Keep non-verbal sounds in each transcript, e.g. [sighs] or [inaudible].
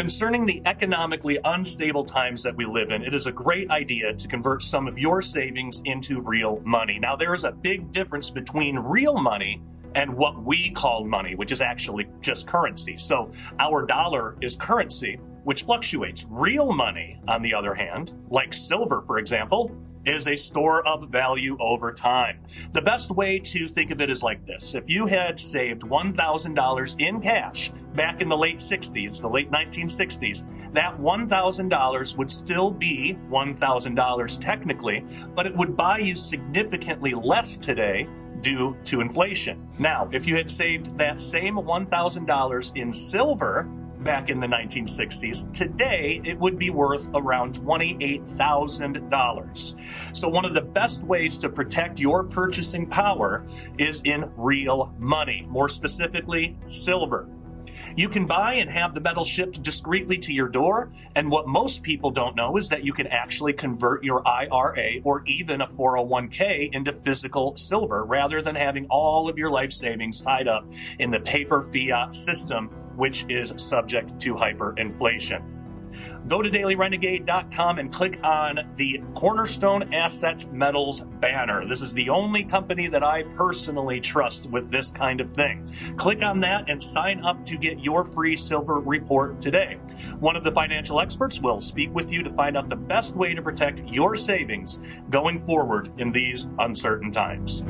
Concerning the economically unstable times that we live in, it is a great idea to convert some of your savings into real money. Now, there is a big difference between real money and what we call money, which is actually just currency. So, our dollar is currency, which fluctuates. Real money, on the other hand, like silver, for example, is a store of value over time. The best way to think of it is like this. If you had saved $1,000 in cash back in the late 60s, the late 1960s, that $1,000 would still be $1,000 technically, but it would buy you significantly less today due to inflation. Now, if you had saved that same $1,000 in silver, back in the 1960s. Today, it would be worth around $28,000. So, one of the best ways to protect your purchasing power is in real money, more specifically, silver. You can buy and have the metal shipped discreetly to your door. And what most people don't know is that you can actually convert your IRA or even a 401k into physical silver rather than having all of your life savings tied up in the paper fiat system, which is subject to hyperinflation. Go to dailyrenegade.com and click on the Cornerstone Assets Metals banner. This is the only company that I personally trust with this kind of thing. Click on that and sign up to get your free silver report today. One of the financial experts will speak with you to find out the best way to protect your savings going forward in these uncertain times.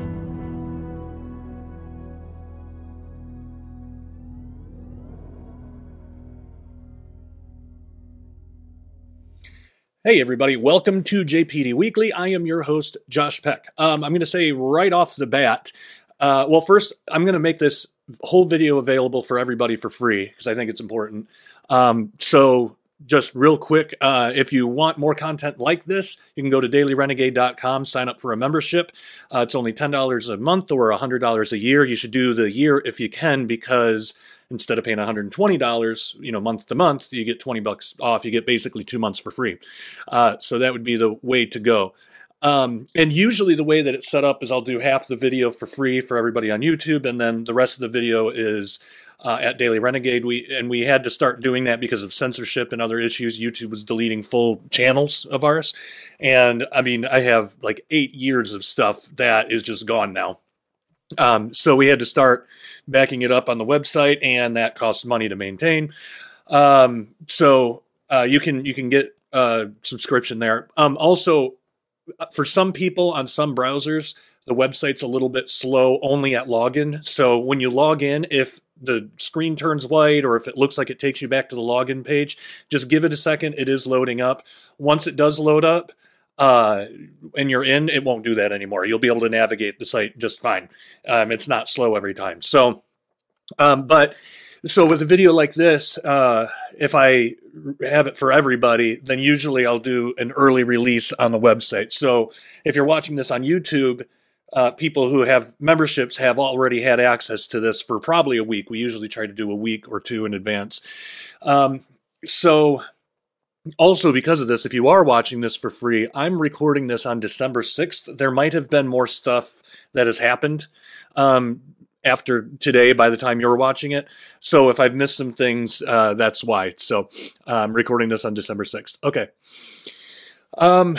Hey, everybody, welcome to JPD Weekly. I am your host, Josh Peck. Um, I'm going to say right off the bat, uh, well, first, I'm going to make this whole video available for everybody for free because I think it's important. Um, so, just real quick, uh, if you want more content like this, you can go to dailyrenegade.com, sign up for a membership. Uh, it's only $10 a month or $100 a year. You should do the year if you can because instead of paying $120, you know, month to month, you get 20 bucks off. You get basically two months for free. Uh, so that would be the way to go. Um, and usually the way that it's set up is I'll do half the video for free for everybody on YouTube, and then the rest of the video is uh, at Daily Renegade. We and we had to start doing that because of censorship and other issues. YouTube was deleting full channels of ours, and I mean I have like eight years of stuff that is just gone now. Um, so we had to start backing it up on the website, and that costs money to maintain. Um, so uh, you can you can get a subscription there. Um, also, uh, for some people on some browsers, the website's a little bit slow only at login. So when you log in, if the screen turns white or if it looks like it takes you back to the login page, just give it a second. It is loading up. Once it does load up, uh, and you're in, it won't do that anymore. You'll be able to navigate the site just fine. Um, it's not slow every time. So, um, but so with a video like this, uh, if I have it for everybody, then usually I'll do an early release on the website. So if you're watching this on YouTube, uh, people who have memberships have already had access to this for probably a week. We usually try to do a week or two in advance. Um, so also, because of this, if you are watching this for free, I'm recording this on December 6th. There might have been more stuff that has happened um, after today by the time you're watching it. So if I've missed some things, uh, that's why. So I'm recording this on December 6th. Okay. Um,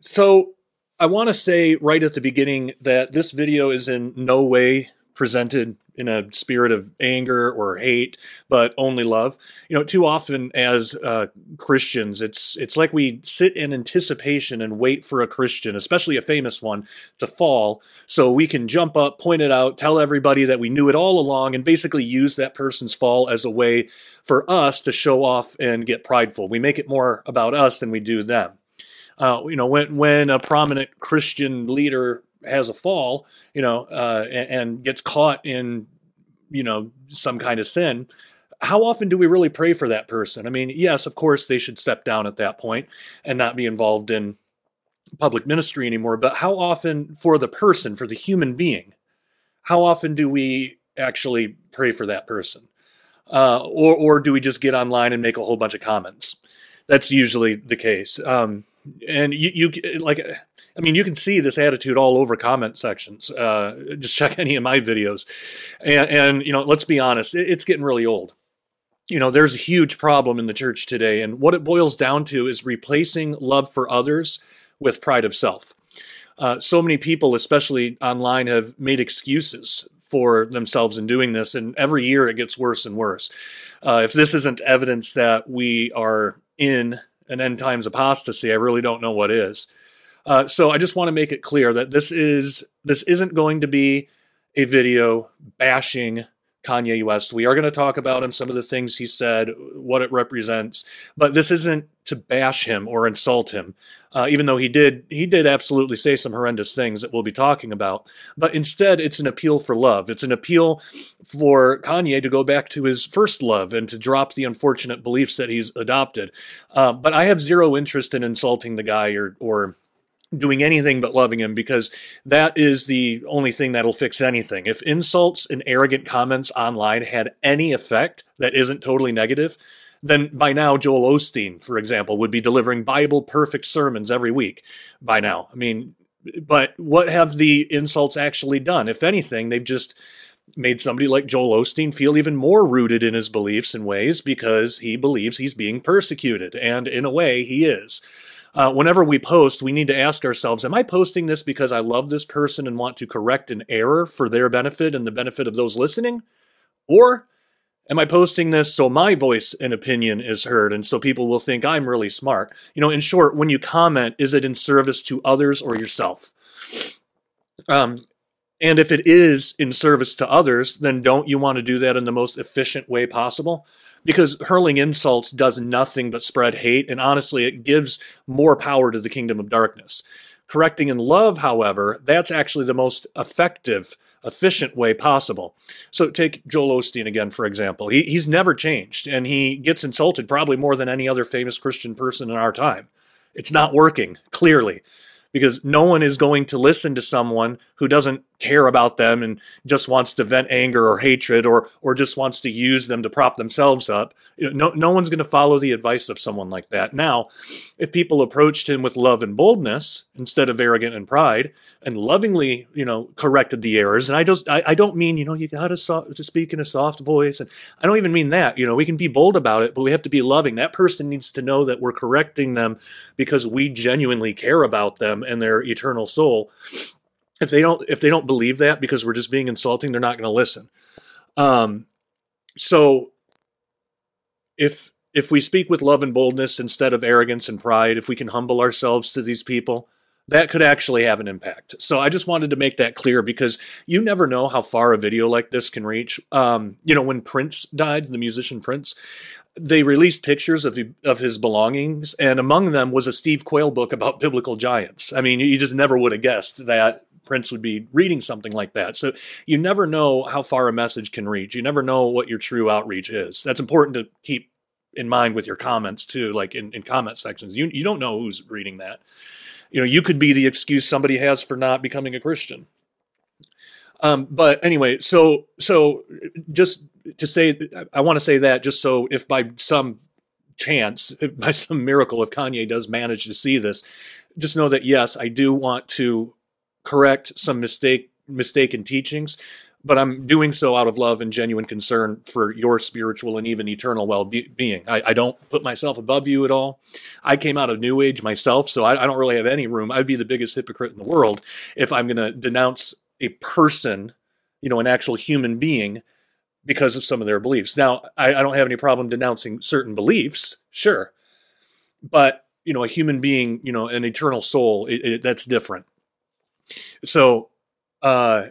so I want to say right at the beginning that this video is in no way presented in a spirit of anger or hate, but only love. You know, too often as uh, Christians, it's it's like we sit in anticipation and wait for a Christian, especially a famous one, to fall, so we can jump up, point it out, tell everybody that we knew it all along, and basically use that person's fall as a way for us to show off and get prideful. We make it more about us than we do them. Uh, you know, when when a prominent Christian leader has a fall, you know, uh, and, and gets caught in, you know, some kind of sin, how often do we really pray for that person? I mean, yes, of course, they should step down at that point and not be involved in public ministry anymore. But how often, for the person, for the human being, how often do we actually pray for that person? Uh, or, or do we just get online and make a whole bunch of comments? That's usually the case. Um, and you, you like I mean, you can see this attitude all over comment sections. Uh, just check any of my videos, and, and, you know, let's be honest, it, it's getting really old. you know, there's a huge problem in the church today. And what it boils down to is replacing love for others with pride of self. Uh, so many people, especially online, have made excuses for themselves in doing this, and every year it gets worse and worse. Uh, if this isn't evidence that we are in an end times apostasy, I really don't know what is. Uh, so I just want to make it clear that this is this isn't going to be a video bashing Kanye West. We are going to talk about him, some of the things he said, what it represents, but this isn't to bash him or insult him. Uh, even though he did, he did absolutely say some horrendous things that we'll be talking about. But instead, it's an appeal for love. It's an appeal for Kanye to go back to his first love and to drop the unfortunate beliefs that he's adopted. Uh, but I have zero interest in insulting the guy or or doing anything but loving him because that is the only thing that'll fix anything. If insults and arrogant comments online had any effect that isn't totally negative, then by now Joel Osteen, for example, would be delivering Bible perfect sermons every week by now. I mean, but what have the insults actually done? If anything, they've just made somebody like Joel Osteen feel even more rooted in his beliefs and ways because he believes he's being persecuted. And in a way, he is uh, whenever we post, we need to ask ourselves, am I posting this because I love this person and want to correct an error for their benefit and the benefit of those listening? Or am I posting this so my voice and opinion is heard and so people will think I'm really smart? You know, in short, when you comment, is it in service to others or yourself? Um, and if it is in service to others, then don't you want to do that in the most efficient way possible? because hurling insults does nothing but spread hate, and honestly, it gives more power to the kingdom of darkness. Correcting in love, however, that's actually the most effective, efficient way possible. So take Joel Osteen again, for example. He, he's never changed, and he gets insulted probably more than any other famous Christian person in our time. It's not working, clearly because no one is going to listen to someone who doesn't care about them and just wants to vent anger or hatred or or just wants to use them to prop themselves up. No no one's going to follow the advice of someone like that. Now, if people approached him with love and boldness instead of arrogant and pride and lovingly, you know, corrected the errors, and I just I, I don't mean, you know, you got to, so, to speak in a soft voice and I don't even mean that. You know, we can be bold about it, but we have to be loving. That person needs to know that we're correcting them because we genuinely care about them and their eternal soul if they don't if they don't believe that because we're just being insulting, they're not going to listen. Um, so if if we speak with love and boldness instead of arrogance and pride, if we can humble ourselves to these people, that could actually have an impact. So I just wanted to make that clear because you never know how far a video like this can reach. Um, you know, when Prince died, the musician Prince, they released pictures of of his belongings, and among them was a Steve Quayle book about biblical giants. I mean, you just never would have guessed that Prince would be reading something like that. So you never know how far a message can reach. You never know what your true outreach is. That's important to keep in mind with your comments too, like in, in comment sections. You you don't know who's reading that. You know, you could be the excuse somebody has for not becoming a Christian. Um, but anyway, so so just to say, I want to say that just so if by some chance, [laughs] by some miracle, if Kanye does manage to see this, just know that yes, I do want to correct some mistake mistaken teachings, but I'm doing so out of love and genuine concern for your spiritual and even eternal well-being. I, I don't put myself above you at all. I came out of New Age myself, so I, I don't really have any room. I'd be the biggest hypocrite in the world if I'm going to denounce a person, you know, an actual human being because of some of their beliefs. Now, I, I don't have any problem denouncing certain beliefs, sure, but you know, a human being, you know, an eternal soul, it, it, that's different. So, uh,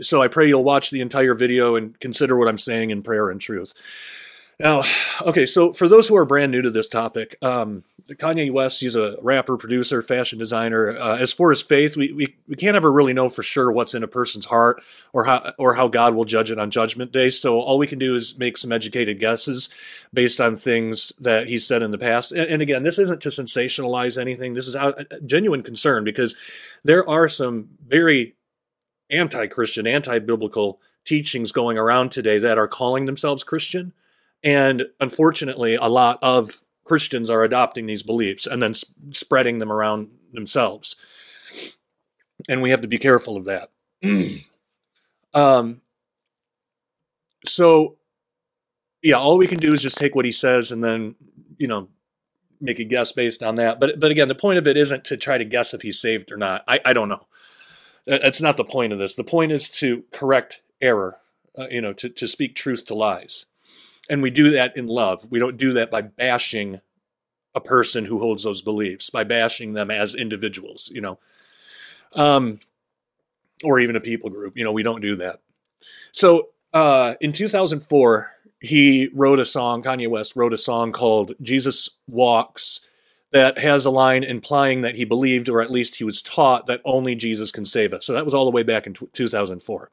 so I pray you'll watch the entire video and consider what I'm saying in prayer and truth. Now, okay, so for those who are brand new to this topic, um, Kanye West, he's a rapper, producer, fashion designer. Uh, as for his faith, we, we, we can't ever really know for sure what's in a person's heart or how or how God will judge it on Judgment Day. So all we can do is make some educated guesses based on things that he said in the past. And, and again, this isn't to sensationalize anything. This is a genuine concern because there are some very anti-Christian, anti-biblical teachings going around today that are calling themselves Christian and unfortunately, a lot of Christians are adopting these beliefs and then spreading them around themselves. And we have to be careful of that. [clears throat] um, so, yeah, all we can do is just take what he says and then, you know, make a guess based on that. But but again, the point of it isn't to try to guess if he's saved or not. I, I don't know. That's not the point of this. The point is to correct error, uh, you know, to, to speak truth to lies. And we do that in love. We don't do that by bashing a person who holds those beliefs, by bashing them as individuals, you know, um, or even a people group. You know, we don't do that. So uh, in 2004, he wrote a song, Kanye West wrote a song called Jesus Walks that has a line implying that he believed, or at least he was taught, that only Jesus can save us. So that was all the way back in t- 2004.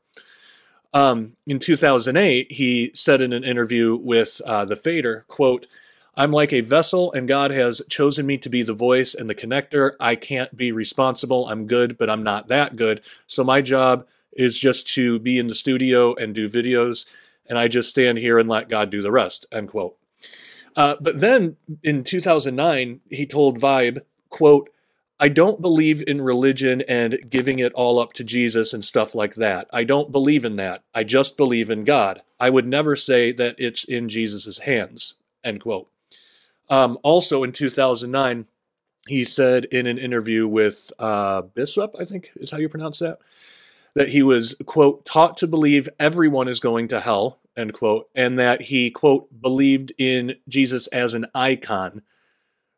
Um, in 2008, he said in an interview with uh, the Fader, quote, I'm like a vessel and God has chosen me to be the voice and the connector. I can't be responsible. I'm good, but I'm not that good. So my job is just to be in the studio and do videos and I just stand here and let God do the rest, end quote. Uh, but then in 2009, he told Vibe, quote, I don't believe in religion and giving it all up to Jesus and stuff like that. I don't believe in that. I just believe in God. I would never say that it's in Jesus' hands, end quote. Um, also in 2009, he said in an interview with uh, Bishop, I think is how you pronounce that, that he was, quote, taught to believe everyone is going to hell, end quote, and that he, quote, believed in Jesus as an icon.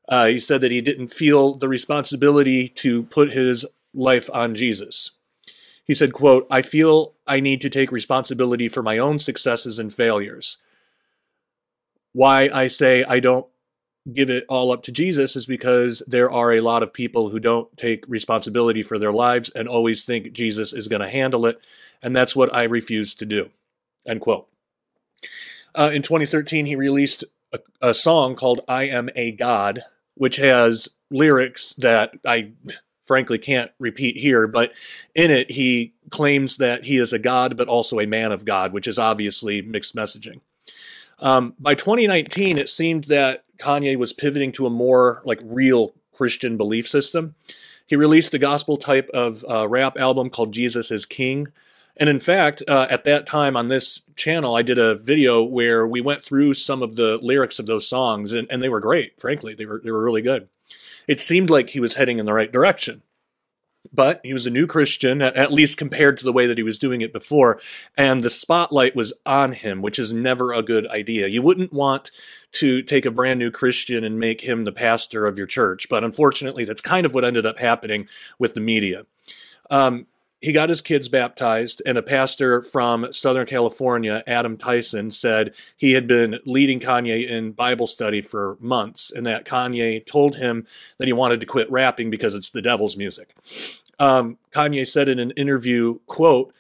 Uh, he said that he didn't feel the responsibility to put his life on Jesus. He said, quote, I feel I need to take responsibility for my own successes and failures. Why I say I don't give it all up to Jesus is because there are a lot of people who don't take responsibility for their lives and always think Jesus is going to handle it. And that's what I refuse to do. End quote. Uh, in 2013, he released a, a song called I Am a God, which has lyrics that I frankly can't repeat here, but in it, he claims that he is a God, but also a man of God, which is obviously mixed messaging. Um, by 2019, it seemed that Kanye was pivoting to a more like real Christian belief system. He released a gospel type of uh, rap album called Jesus is King. And in fact, uh, at that time on this channel, I did a video where we went through some of the lyrics of those songs, and, and they were great, frankly. They were, they were really good. It seemed like he was heading in the right direction but he was a new Christian, at least compared to the way that he was doing it before. And the spotlight was on him, which is never a good idea. You wouldn't want to take a brand new Christian and make him the pastor of your church. But unfortunately, that's kind of what ended up happening with the media. Um, he got his kids baptized, and a pastor from Southern California, Adam Tyson, said he had been leading Kanye in Bible study for months, and that Kanye told him that he wanted to quit rapping because it's the devil's music. Um, Kanye said in an interview, quote,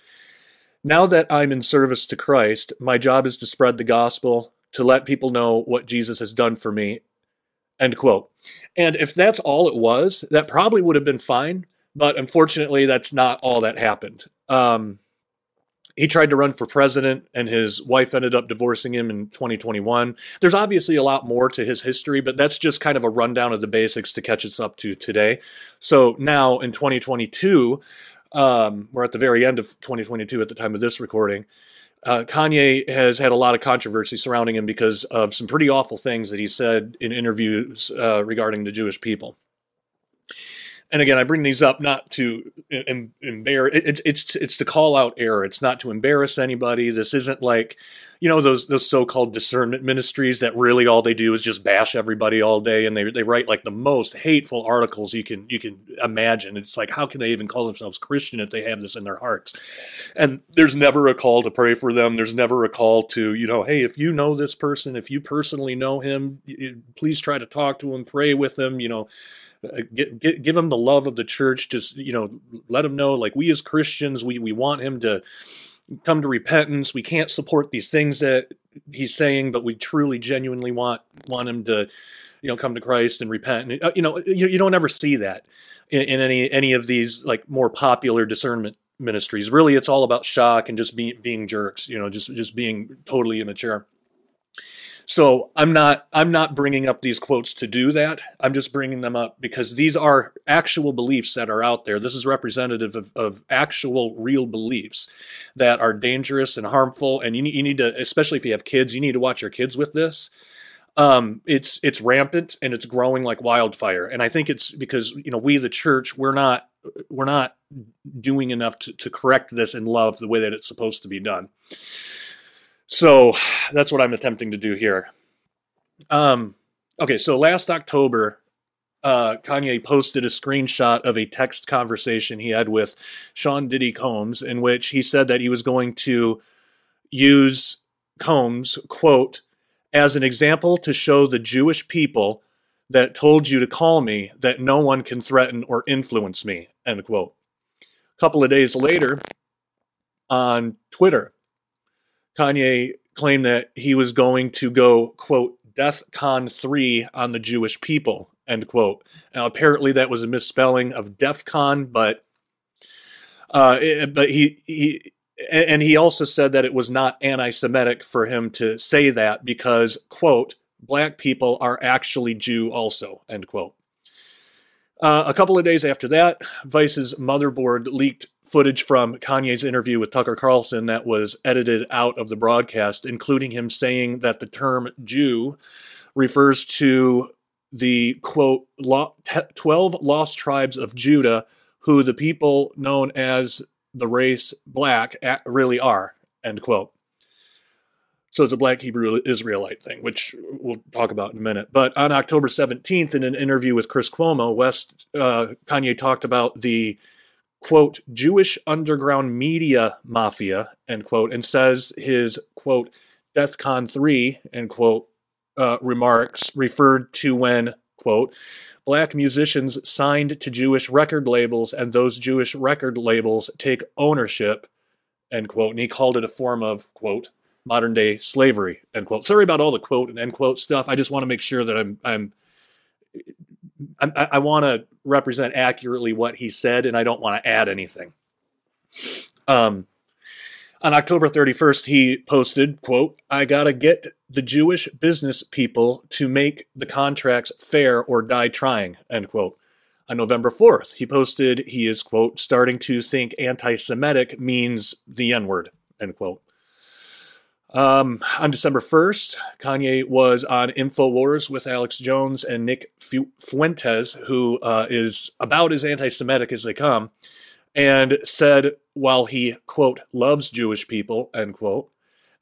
now that I'm in service to Christ, my job is to spread the gospel, to let people know what Jesus has done for me. End quote. And if that's all it was, that probably would have been fine. But unfortunately, that's not all that happened. Um, he tried to run for president, and his wife ended up divorcing him in 2021. There's obviously a lot more to his history, but that's just kind of a rundown of the basics to catch us up to today. So now in 2022, um, we're at the very end of 2022 at the time of this recording. Uh, Kanye has had a lot of controversy surrounding him because of some pretty awful things that he said in interviews uh, regarding the Jewish people and again, I bring these up not to embarrass. It, it's it's to call out error. It's not to embarrass anybody. This isn't like, you know, those those so-called discernment ministries that really all they do is just bash everybody all day, and they they write like the most hateful articles you can you can imagine. It's like how can they even call themselves Christian if they have this in their hearts? And there's never a call to pray for them. There's never a call to you know, hey, if you know this person, if you personally know him, please try to talk to him, pray with him. You know uh, get, get, give him the love of the church. Just you know, let him know like we as Christians, we we want him to come to repentance. We can't support these things that he's saying, but we truly, genuinely want want him to, you know, come to Christ and repent. And, uh, you know, you, you don't ever see that in, in, any any of these like more popular discernment ministries. Really, it's all about shock and just being being jerks. You know, just just being totally immature. So I'm not I'm not bringing up these quotes to do that. I'm just bringing them up because these are actual beliefs that are out there. This is representative of, of actual real beliefs that are dangerous and harmful. And you need, you need to, especially if you have kids, you need to watch your kids with this. Um, it's it's rampant and it's growing like wildfire. And I think it's because you know we the church we're not we're not doing enough to, to correct this in love the way that it's supposed to be done. So [sighs] that's what I'm attempting to do here. Um, okay, so last October, uh, Kanye posted a screenshot of a text conversation he had with Sean Diddy Combs, in which he said that he was going to use Combs, quote, as an example to show the Jewish people that told you to call me that no one can threaten or influence me, end quote. A couple of days later, on Twitter, Kanye claimed that he was going to go, quote, Death Con 3 on the Jewish people, end quote. Now, apparently that was a misspelling of DEF CON, but, uh, it, but he, he, and he also said that it was not anti Semitic for him to say that because, quote, black people are actually Jew also, end quote. Uh, a couple of days after that, Vice's motherboard leaked footage from Kanye's interview with Tucker Carlson that was edited out of the broadcast, including him saying that the term Jew refers to the quote 12 lost tribes of Judah who the people known as the race black really are end quote so it's a black Hebrew Israelite thing, which we'll talk about in a minute. But on October 17th, in an interview with Chris Cuomo, West uh, Kanye talked about the quote, Jewish underground media mafia, end quote, and says his, quote, DEFCON 3, end quote, uh, remarks referred to when, quote, black musicians signed to Jewish record labels and those Jewish record labels take ownership, end quote. And he called it a form of, quote, modern day slavery, end quote. Sorry about all the quote and end quote stuff. I just want to make sure that I'm, I'm I, I want to represent accurately what he said, and I don't want to add anything. Um, on October 31st, he posted, quote, I gotta get the Jewish business people to make the contracts fair or die trying, end quote. On November 4th, he posted he is, quote, starting to think anti Semitic means the N word, end quote. Um, on December 1st, Kanye was on InfoWars with Alex Jones and Nick Fuentes, who uh, is about as anti Semitic as they come, and said while he, quote, loves Jewish people, end quote,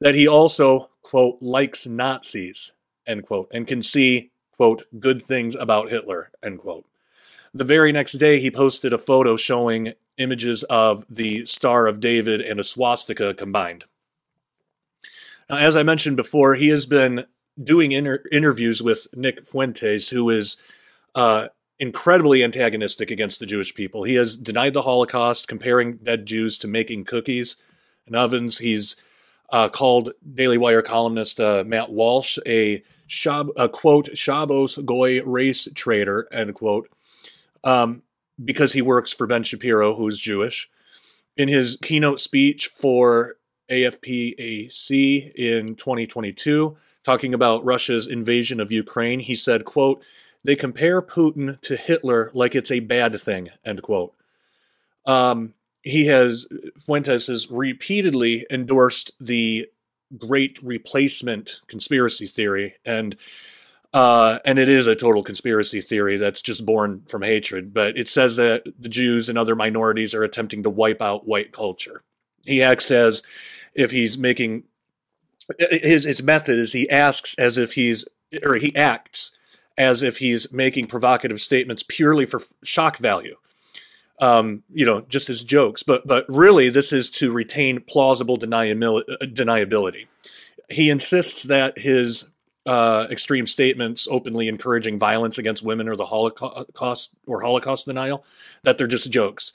that he also, quote, likes Nazis, end quote, and can see, quote, good things about Hitler, end quote. The very next day, he posted a photo showing images of the Star of David and a swastika combined. Now, as I mentioned before, he has been doing inter- interviews with Nick Fuentes, who is uh, incredibly antagonistic against the Jewish people. He has denied the Holocaust, comparing dead Jews to making cookies and ovens. He's uh, called Daily Wire columnist uh, Matt Walsh a, shab- a quote Shabbos Goy race traitor end quote um, because he works for Ben Shapiro, who is Jewish. In his keynote speech for AFPAC in 2022 talking about Russia's invasion of Ukraine. He said, quote, they compare Putin to Hitler like it's a bad thing, end quote. Um, he has, Fuentes has repeatedly endorsed the great replacement conspiracy theory and uh, and it is a total conspiracy theory that's just born from hatred. But it says that the Jews and other minorities are attempting to wipe out white culture. He acts as if he's making his his method is he asks as if he's or he acts as if he's making provocative statements purely for shock value. Um, you know, just as jokes, but but really this is to retain plausible deniability. He insists that his uh, extreme statements openly encouraging violence against women or the Holocaust or Holocaust denial that they're just jokes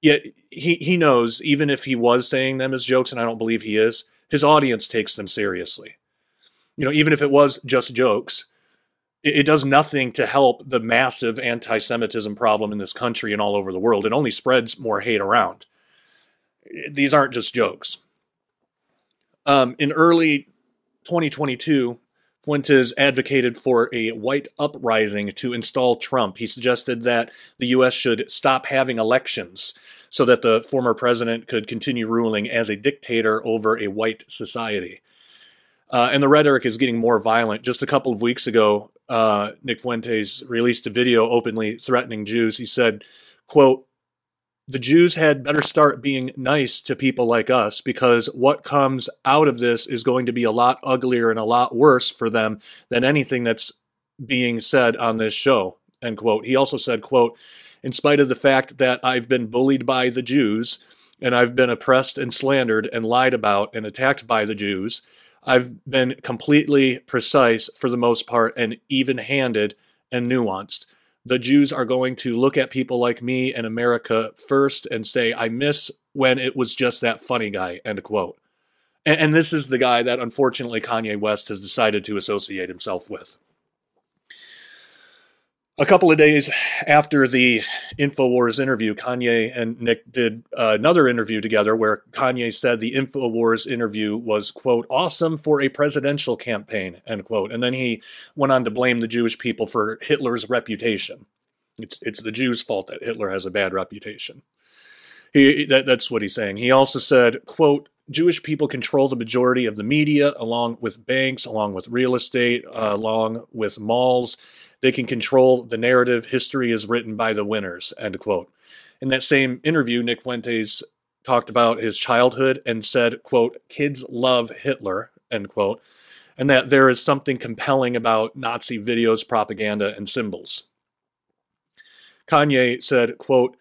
yet he he knows even if he was saying them as jokes and i don't believe he is his audience takes them seriously. You know even if it was just jokes it, it does nothing to help the massive anti-semitism problem in this country and all over the world. It only spreads more hate around. These aren't just jokes. Um, in early 2022 Fuentes advocated for a white uprising to install Trump. He suggested that the U.S. should stop having elections so that the former president could continue ruling as a dictator over a white society. Uh, and the rhetoric is getting more violent. Just a couple of weeks ago, uh, Nick Fuentes released a video openly threatening Jews. He said, quote, the Jews had better start being nice to people like us because what comes out of this is going to be a lot uglier and a lot worse for them than anything that's being said on this show. End quote. He also said, quote, in spite of the fact that I've been bullied by the Jews and I've been oppressed and slandered and lied about and attacked by the Jews, I've been completely precise for the most part and even handed and nuanced the Jews are going to look at people like me and America first and say, I miss when it was just that funny guy, end quote. And, and this is the guy that unfortunately Kanye West has decided to associate himself with. A couple of days after the InfoWars interview, Kanye and Nick did uh, another interview together where Kanye said the InfoWars interview was, quote, awesome for a presidential campaign, end quote. And then he went on to blame the Jewish people for Hitler's reputation. It's, it's the Jews' fault that Hitler has a bad reputation. He, that, that's what he's saying. He also said, quote, Jewish people control the majority of the media, along with banks, along with real estate, uh, along with malls they can control the narrative. History is written by the winners. End quote. In that same interview, Nick Fuentes talked about his childhood and said, quote, kids love Hitler, end quote, and that there is something compelling about Nazi videos, propaganda, and symbols. Kanye said, quote,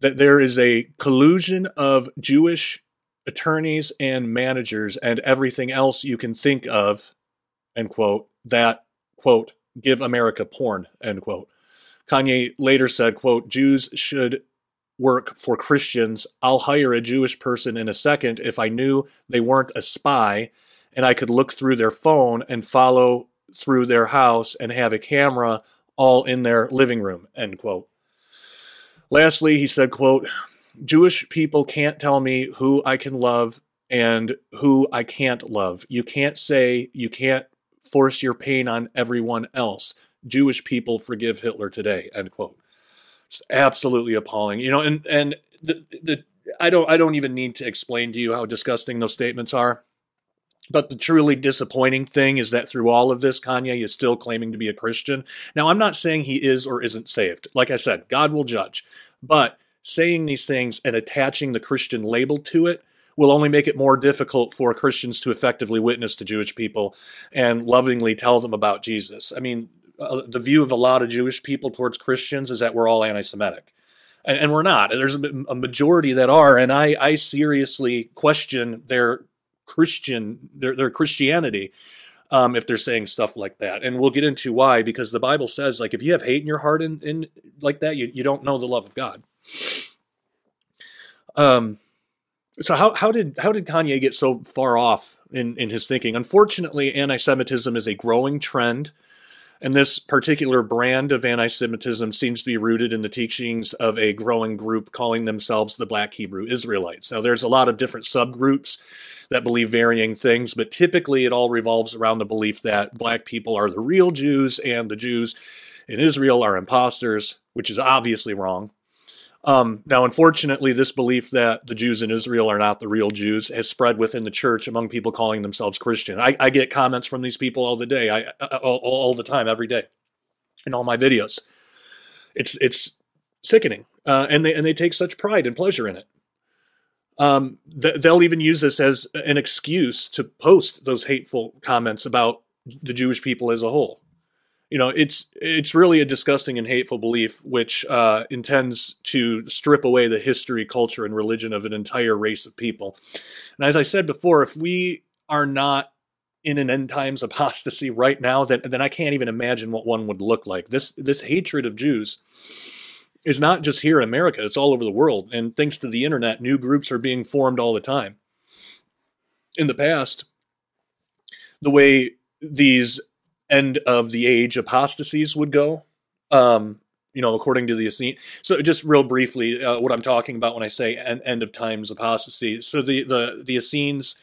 that there is a collusion of Jewish attorneys and managers and everything else you can think of, end quote, that, quote, give America porn, end quote. Kanye later said, quote, Jews should work for Christians. I'll hire a Jewish person in a second if I knew they weren't a spy and I could look through their phone and follow through their house and have a camera all in their living room, end quote. Lastly, he said, quote, Jewish people can't tell me who I can love and who I can't love. You can't say you can't force your pain on everyone else. Jewish people forgive Hitler today. End quote. It's absolutely appalling. You know, and and the the I don't I don't even need to explain to you how disgusting those statements are. But the truly disappointing thing is that through all of this, Kanye is still claiming to be a Christian. Now, I'm not saying he is or isn't saved. Like I said, God will judge. But saying these things and attaching the Christian label to it will only make it more difficult for Christians to effectively witness to Jewish people and lovingly tell them about Jesus. I mean, uh, the view of a lot of Jewish people towards Christians is that we're all anti Semitic. And, and, we're not. There's a, a majority that are, and I, I seriously question their Christian, their, their Christianity. Um, if they're saying stuff like that. And we'll get into why, because the Bible says, like, if you have hate in your heart and, in like that, you, you don't know the love of God. Um, so how how did how did Kanye get so far off in in his thinking? Unfortunately, anti-Semitism is a growing trend. And this particular brand of anti Semitism seems to be rooted in the teachings of a growing group calling themselves the Black Hebrew Israelites. Now, there's a lot of different subgroups that believe varying things, but typically it all revolves around the belief that black people are the real Jews and the Jews in Israel are imposters, which is obviously wrong. Um, now, unfortunately, this belief that the Jews in Israel are not the real Jews has spread within the church among people calling themselves Christian. I, I get comments from these people all the day, I, all, all, the time, every day, in all my videos. It's it's sickening, uh, and they and they take such pride and pleasure in it. Um, th- they'll even use this as an excuse to post those hateful comments about the Jewish people as a whole you know it's it's really a disgusting and hateful belief which uh, intends to strip away the history culture and religion of an entire race of people. And as i said before if we are not in an end times [laughs] apostasy right now then then i can't even imagine what one would look like. This this hatred of jews is not just here in america it's all over the world. And thanks to the internet new groups are being formed all the time. In the past the way these end of the age apostasies would go. Um, you know, according to the Essene. So, just real briefly, uh, what I'm talking about when I say end, end of times apostasy. So, the the the Essenes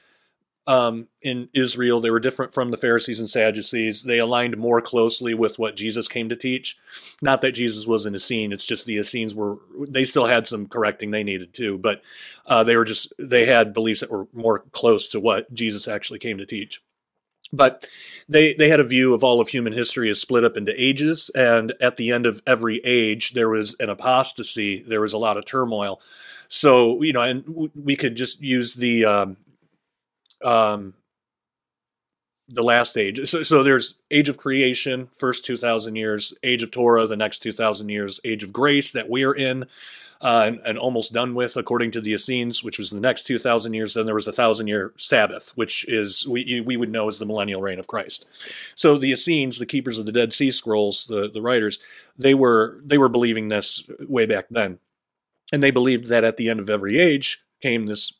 um, in Israel. They were different from the Pharisees and Sadducees. They aligned more closely with what Jesus came to teach. Not that Jesus was an Essene; it's just the Essenes were they still had some correcting they needed too, but uh, they were just they had beliefs that were more close to what Jesus actually came to teach. But they they had a view of all of human history as split up into ages, and at the end of every age, there was an apostasy. There was a lot of turmoil. So you know, and we could just use the um, um, the last age. So, so there's age of creation, first 2,000 years, age of Torah, the next 2,000 years, age of grace that we're in uh, and, and, almost done with, according to the Essenes, which was the next 2,000 years. Then there was a thousand year Sabbath, which is we, we would know as the millennial reign of Christ. So the Essenes, the keepers of the Dead Sea Scrolls, the, the writers, they were, they were believing this way back then. And they believed that at the end of every age came this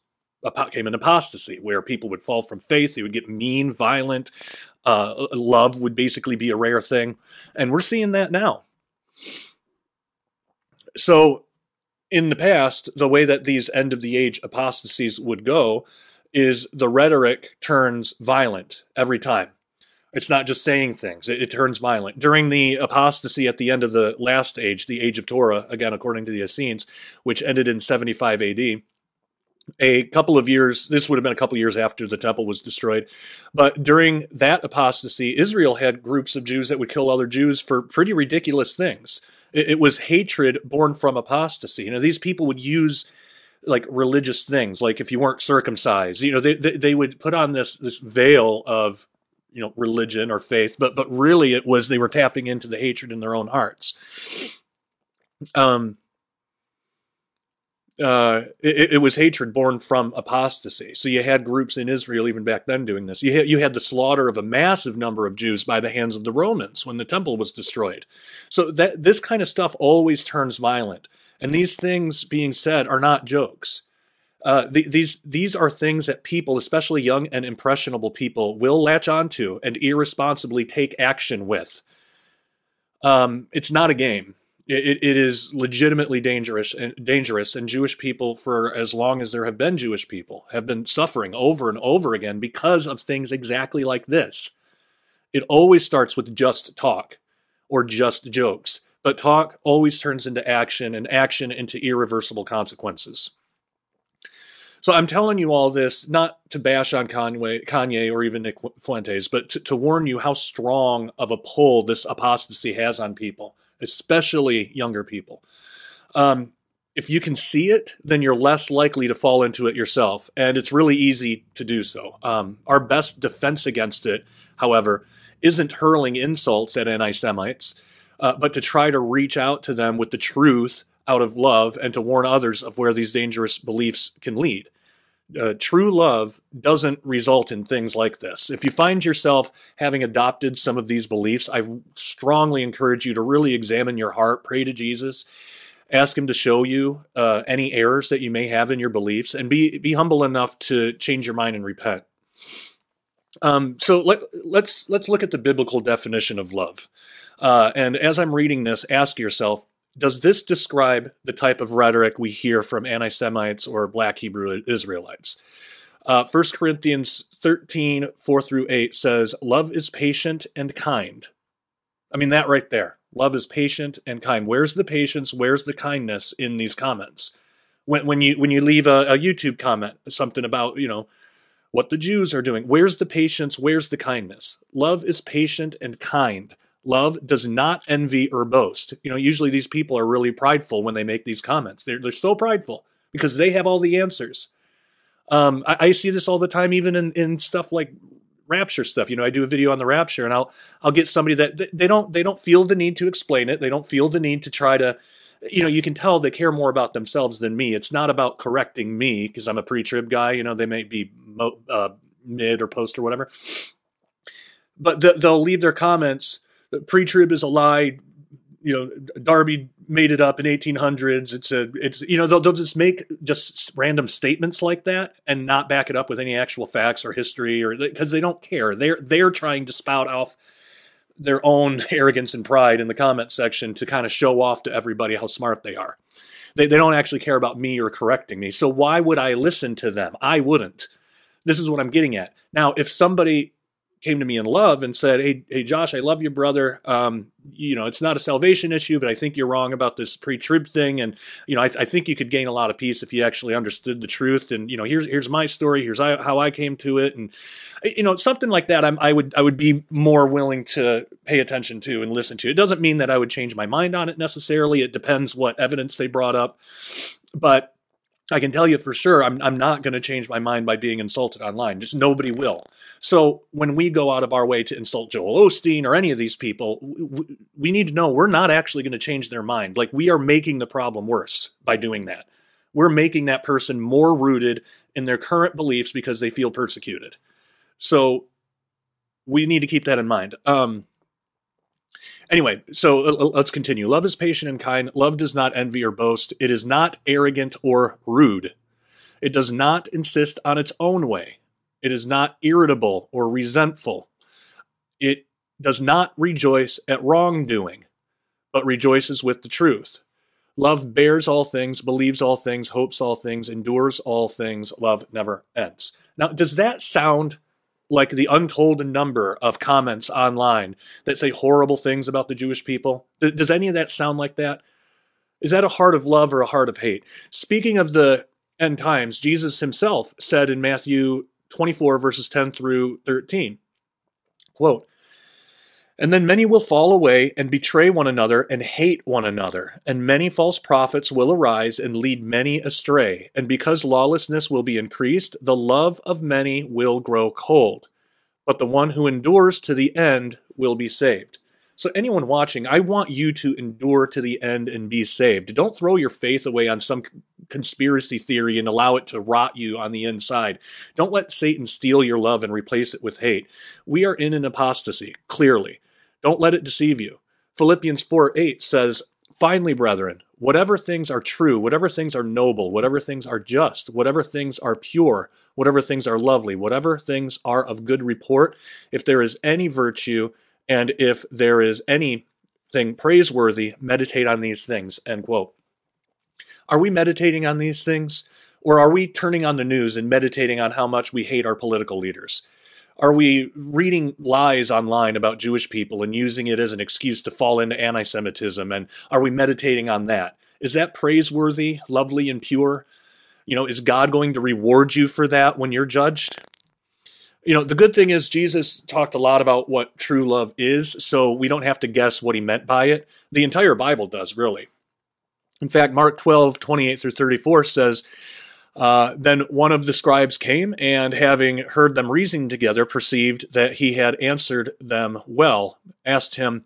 came an apostasy where people would fall from faith. They would get mean, violent. Uh, love would basically be a rare thing. And we're seeing that now. So, in the past, the way that these end of the age apostasies would go is the rhetoric turns violent every time. It's not just saying things, it, it, turns violent. During the apostasy at the end of the last age, the age of Torah, again, according to the Essenes, which ended in 75 AD, a couple of years, this would have been a couple of years after the temple was destroyed. But during that apostasy, Israel had groups of Jews that would kill other Jews for pretty ridiculous things. It, it was hatred born from apostasy. You know, these people would use like religious things, like if you weren't circumcised, you know, they, they, they would put on this, this veil of, you know, religion or faith, but, but really it was they were tapping into the hatred in their own hearts. Um, uh, it, it, was hatred born from apostasy. So you had groups in Israel even back then doing this. You had, you had the slaughter of a massive number of Jews by the hands of the Romans when the temple was destroyed. So that this kind of stuff always turns violent. And these things being said are not jokes. Uh, the, these these are things that people, especially young and impressionable people, will latch onto and irresponsibly take action with. Um, it's not a game it, it is legitimately dangerous and dangerous and jewish people for as long as there have been jewish people have been suffering over and over again because of things exactly like this. It always starts with just talk or just jokes but talk always turns into action and action into irreversible consequences. So I'm telling you all this not to bash on Kanye, or even Nick Fuentes, but to, to warn you how strong of a pull this apostasy has on people especially younger people. Um, if you can see it, then you're less likely to fall into it yourself, and it's really easy to do so. Um, our best defense against it, however, isn't hurling insults at anti Semites, uh, but to try to reach out to them with the truth out of love and to warn others of where these dangerous beliefs can lead uh, true love doesn't result in things like this. If you find yourself having adopted some of these beliefs, I strongly encourage you to really examine your heart, pray to Jesus, ask Him to show you uh, any errors that you may have in your beliefs, and be be humble enough to change your mind and repent. Um, so let, let's let's look at the biblical definition of love. Uh, and as I'm reading this, ask yourself: does this describe the type of rhetoric we hear from anti Semites or black Hebrew Israelites? Uh, 1 Corinthians 13, 4 through 8 says, Love is patient and kind. I mean, that right there. Love is patient and kind. Where's the patience? Where's the kindness in these comments? When, when you when you leave a, a YouTube comment, something about, you know, what the Jews are doing, where's the patience? Where's the kindness? Love is patient and kind. Love does not envy or boast. You know, usually these people are really prideful when they make these comments. They're, they're so prideful because they have all the answers. Um, I, I, see this all the time, even in, in stuff like rapture stuff. You know, I do a video on the rapture, and I'll I'll get somebody that they don't they don't feel the need to explain it. They don't feel the need to try to, you know, you can tell they care more about themselves than me. It's not about correcting me because I'm a pre-trib guy. You know, they may be mo- uh, mid or post or whatever, but th- they'll leave their comments pre-trib is a lie. You know, Darby made it up in 1800s. It's a, it's you know, they'll, they'll just make just random statements like that and not back it up with any actual facts or history or because they don't care. They're they're trying to spout off their own [laughs] arrogance and pride in the comment section to kind of show off to everybody how smart they are. They, they don't actually care about me or correcting me. So why would I listen to them? I wouldn't. This is what I'm getting at. Now, if somebody came to me in love and said, "Hey, hey, Josh, I love you, brother. Um, you know, it's not a salvation issue, but I think you're wrong about this pre-trib thing, and you know, I, I, think you could gain a lot of peace if you actually understood the truth. And you know, here's here's my story. Here's how I came to it, and you know, something like that. I'm, I would I would be more willing to pay attention to and listen to. It doesn't mean that I would change my mind on it necessarily. It depends what evidence they brought up, but I can tell you for sure, I'm, I'm not going to change my mind by being insulted online. Just nobody will. So when we go out of our way to insult Joel Osteen or any of these people, we, we need to know we're not actually going to change their mind. Like we are making the problem worse by doing that. We're making that person more rooted in their current beliefs because they feel persecuted. So we need to keep that in mind. Um, Anyway, so let's continue. Love is patient and kind. Love does not envy or boast. It is not arrogant or rude. It does not insist on its own way. It is not irritable or resentful. It does not rejoice at wrongdoing, but rejoices with the truth. Love bears all things, believes all things, hopes all things, endures all things. Love never ends. Now, does that sound like the untold number of comments online that say horrible things about the Jewish people? Does any of that sound like that? Is that a heart of love or a heart of hate? Speaking of the end times, Jesus himself said in Matthew 24, verses 10 through 13, quote, and then many will fall away and betray one another and hate one another. And many false prophets will arise and lead many astray. And because lawlessness will be increased, the love of many will grow cold. But the one who endures to the end will be saved. So, anyone watching, I want you to endure to the end and be saved. Don't throw your faith away on some conspiracy theory and allow it to rot you on the inside. Don't let Satan steal your love and replace it with hate. We are in an apostasy, clearly. Don't let it deceive you. Philippians 4 8 says, Finally, brethren, whatever things are true, whatever things are noble, whatever things are just, whatever things are pure, whatever things are lovely, whatever things are of good report, if there is any virtue, and if there is anything praiseworthy, meditate on these things. End quote. Are we meditating on these things? Or are we turning on the news and meditating on how much we hate our political leaders? Are we reading lies online about Jewish people and using it as an excuse to fall into anti Semitism? And are we meditating on that? Is that praiseworthy, lovely, and pure? You know, is God going to reward you for that when you're judged? You know, the good thing is Jesus talked a lot about what true love is, so we don't have to guess what he meant by it. The entire Bible does, really. In fact, Mark 12, 28 through 34 says, uh, then one of the scribes came, and having heard them reasoning together, perceived that he had answered them well, asked him,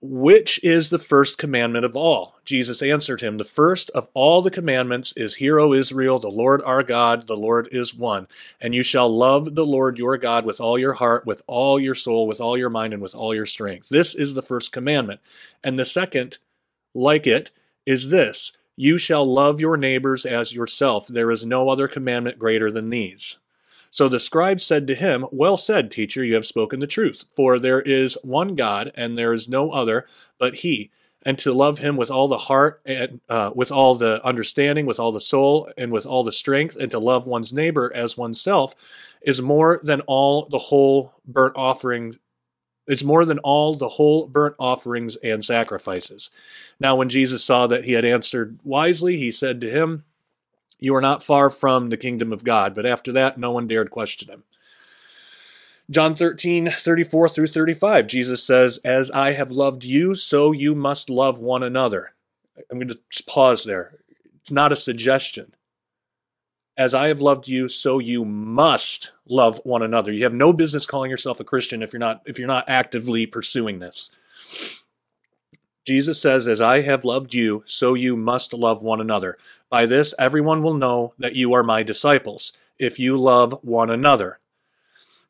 Which is the first commandment of all? Jesus answered him, The first of all the commandments is, Hear, O Israel, the Lord our God, the Lord is one. And you shall love the Lord your God with all your heart, with all your soul, with all your mind, and with all your strength. This is the first commandment. And the second, like it, is this you shall love your neighbors as yourself. There is no other commandment greater than these. So the scribe said to him, Well said, teacher, you have spoken the truth. For there is one God, and there is no other but He. And to love Him with all the heart, and uh, with all the understanding, with all the soul, and with all the strength, and to love one's neighbor as oneself, is more than all the whole burnt offering it's more than all the whole burnt offerings and sacrifices. Now, when Jesus saw that he had answered wisely, he said to him, You are not far from the kingdom of God. But after that, no one dared question him. John 13, 34 through 35, Jesus says, As I have loved you, so you must love one another. I'm going to pause there. It's not a suggestion as I have loved you, so you must love one another. You have no business calling yourself a Christian if you're not if you're not actively pursuing this. Jesus says, As I have loved you, so you must love one another. By this, everyone will know that you are my disciples, if you love one another.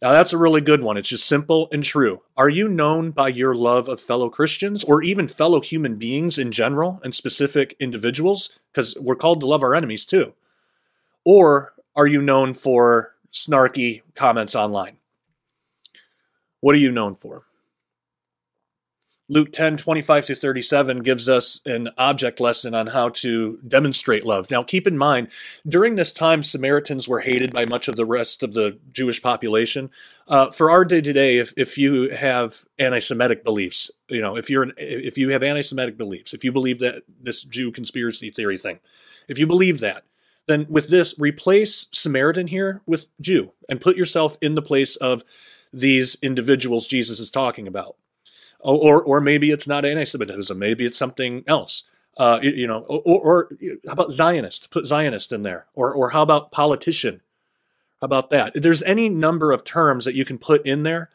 Now, that's a really good one. It's just simple and true. Are you known by your love of fellow Christians or even fellow human beings in general and specific individuals? Because we're called to love our enemies too. Or are you known for snarky comments online? What are you known for? Luke 10, 25 to 37 gives us an object lesson on how to demonstrate love. Now, keep in mind, during this time, Samaritans were hated by much of the rest of the Jewish population. Uh, for our day today, if, if you have anti-Semitic beliefs, you know, if you're an, if you have anti-Semitic beliefs, if you believe that this Jew conspiracy theory thing, if you believe that, then with this, replace Samaritan here with Jew and put yourself in the place of these individuals Jesus is talking about. Or, or maybe it's not anti-Semitism. Maybe it's something else. Uh, you know, or, or how about Zionist? Put Zionist in there. Or, or how about politician? How about that? There's any number of terms that you can put in there,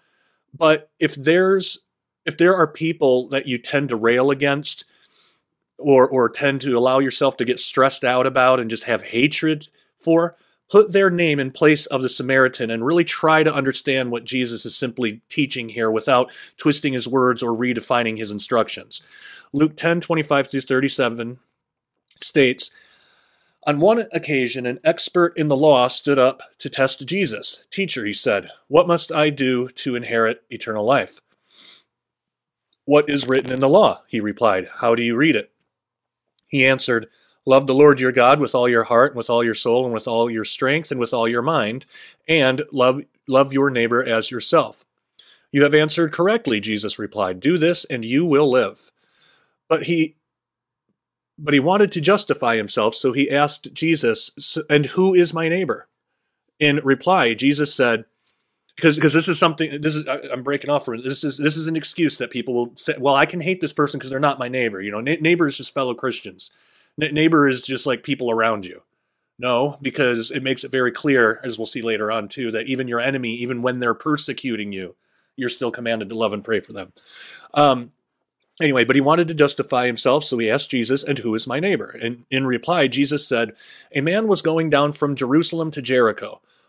but if there's if there are people that you tend to rail against, or or tend to allow yourself to get stressed out about and just have hatred for, put their name in place of the Samaritan and really try to understand what Jesus is simply teaching here without twisting his words or redefining his instructions. Luke 10 25 through 37 states, on one occasion, an expert in the law stood up to test Jesus. Teacher, he said, what must I do to inherit eternal life? What is written in the law? He replied. How do you read it? He answered, Love the Lord your God with all your heart, and with all your soul, and with all your strength, and with all your mind, and love, love your neighbor as yourself. You have answered correctly, Jesus replied. Do this, and you will live. But he but he wanted to justify himself, so he asked Jesus, And who is my neighbor? In reply, Jesus said, because because this is something this is I'm breaking off for this is this is an excuse that people will say well I can hate this person because they're not my neighbor you know neighbors just fellow Christians neighbor is just like people around you. No, because it makes it very clear, as we'll see later on too, that even your enemy, even when they're persecuting you, you're still commanded to love and pray for them. Um, anyway, but he wanted to justify himself, so he asked Jesus, And who is my neighbor? And in reply, Jesus said, A man was going down from Jerusalem to Jericho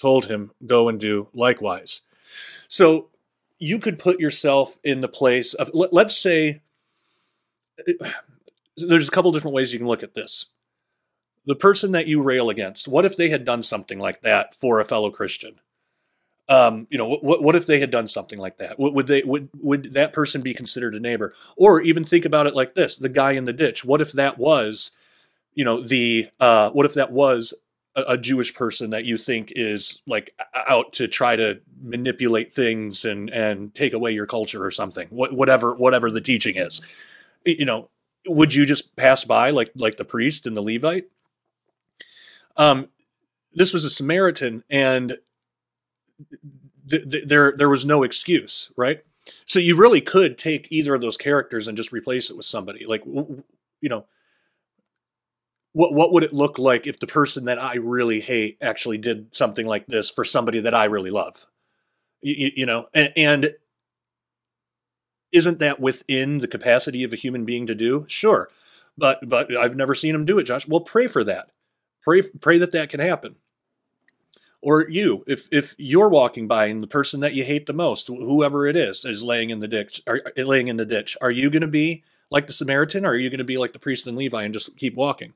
told him, Go and do likewise. So you could put yourself in the place of, let's say, there's a couple different ways you can look at this. The person that you rail against, what if they had done something like that for a fellow Christian? Um, you know, what what if they had done something like that? Would they would would that person be considered a neighbor? Or even think about it like this: the guy in the ditch. What if that was, you know, the uh, what if that was a, Jewish person that you think is like out to try to manipulate things and and take away your culture or something? What, whatever whatever the teaching is, you know, would you just pass by like like the priest and the Levite? Um, this was a Samaritan, and th- th- there there was no excuse, right? So you really could take either of those characters and just replace it with somebody. Like, you know, what what would it look like if the person that I really hate actually did something like this for somebody that I really love? You, you know, and, and isn't that within the capacity of a human being to do? Sure. But but I've never seen him do it, Josh. Well, pray for that. Pray pray that that can happen. Or you, if if you're walking by and the person that you hate the most, whoever it is, is laying in the ditch, are laying in the ditch, are you going to be like the Samaritan, or are you going to be like the priest and Levi and just keep walking?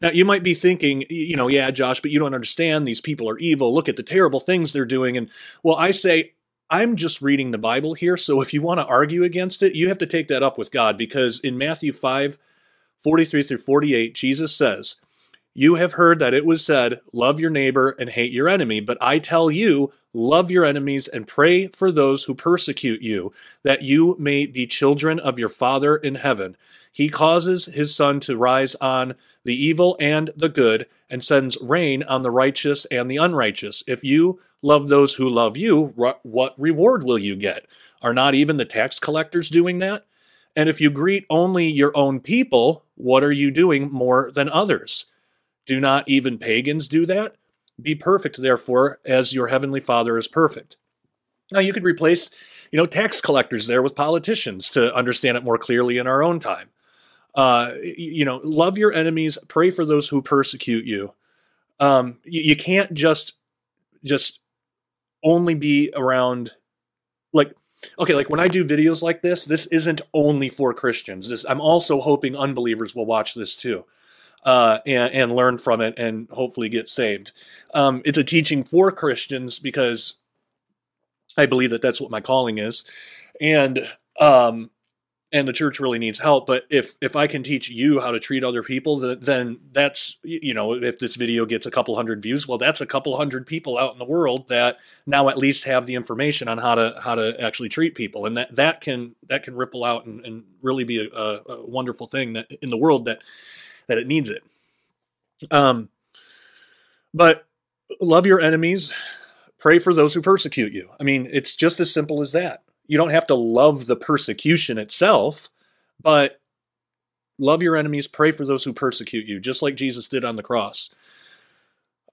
Now, you might be thinking, you know, yeah, Josh, but you don't understand. These people are evil. Look at the terrible things they're doing. And well, I say, I'm just reading the Bible here, so if you want to argue against it, you have to take that up with God because in Matthew 5 43 through 48, Jesus says, You have heard that it was said, Love your neighbor and hate your enemy. But I tell you, love your enemies and pray for those who persecute you, that you may be children of your Father in heaven. He causes his sun to rise on the evil and the good, and sends rain on the righteous and the unrighteous. If you love those who love you, what reward will you get? Are not even the tax collectors doing that? And if you greet only your own people, what are you doing more than others? Do not even pagans do that? Be perfect, therefore, as your heavenly Father is perfect. Now, you could replace, you know, tax collectors there with politicians to understand it more clearly in our own time. Uh, you know, love your enemies, pray for those who persecute you. Um, you, you can't just just only be around like okay like when i do videos like this this isn't only for christians this i'm also hoping unbelievers will watch this too uh, and, and learn from it and hopefully get saved. Um, it's a teaching for Christians because I believe that that's what my calling is, and um, and the church really needs help. But if if I can teach you how to treat other people, then that's you know if this video gets a couple hundred views, well, that's a couple hundred people out in the world that now at least have the information on how to how to actually treat people, and that that can that can ripple out and, and really be a, a, wonderful thing that in the world that that it needs it. Um, but love your enemies, pray for those who persecute you. I mean, it's just as simple as that. You don't have to love the persecution itself, but love your enemies, pray for those who persecute you, just like Jesus did on the cross.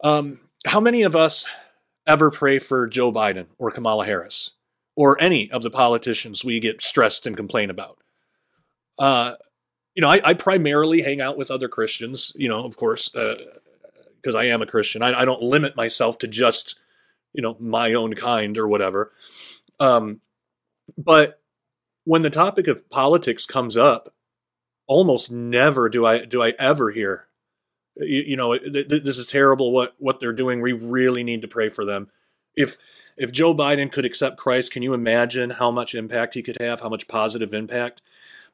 Um, how many of us ever pray for Joe Biden or Kamala Harris or any of the politicians we get stressed and complain about? Uh, you know, I, I, primarily hang out with other Christians, you know, of course, because uh, I am a Christian. I, I, don't limit myself to just, you know, my own kind or whatever. Um, but when the topic of politics comes up, almost never do I do I ever hear, you, you know, th- this is terrible what what they're doing. We really need to pray for them. If if Joe Biden could accept Christ, can you imagine how much impact he could have? How much positive impact?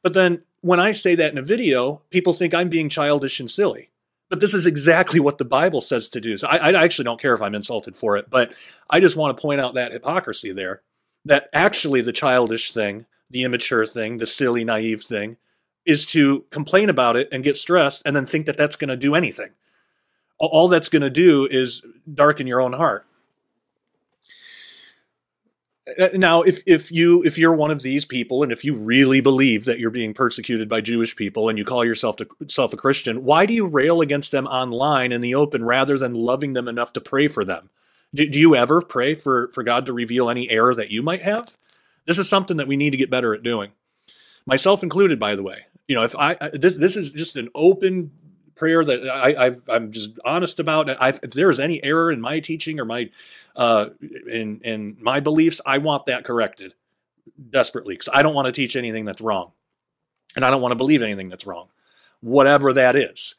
But then when I say that in a video, people think I'm being childish and silly. But this is exactly what the Bible says to do. So I, I actually don't care if I'm insulted for it, but I just want to point out that hypocrisy there. That actually the childish thing, the immature thing, the silly, naive thing, is to complain about it and get stressed and then think that that's going to do anything. All that's going to do is darken your own heart. Uh, now if if you if you're one of these people and if you really believe that you're being persecuted by Jewish people and you call yourself to, self a Christian, why do you rail against them online in the open rather than loving them enough to pray for them? Do, do you ever pray for for God to reveal any error that you might have? This is something that we need to get better at doing, myself included. By the way, you know if I, I this, this is just an open prayer that I, i am just honest about. If there is any error in my teaching or my uh, in in my beliefs, I want that corrected desperately because I don't want to teach anything that's wrong, and I don't want to believe anything that's wrong, whatever that is.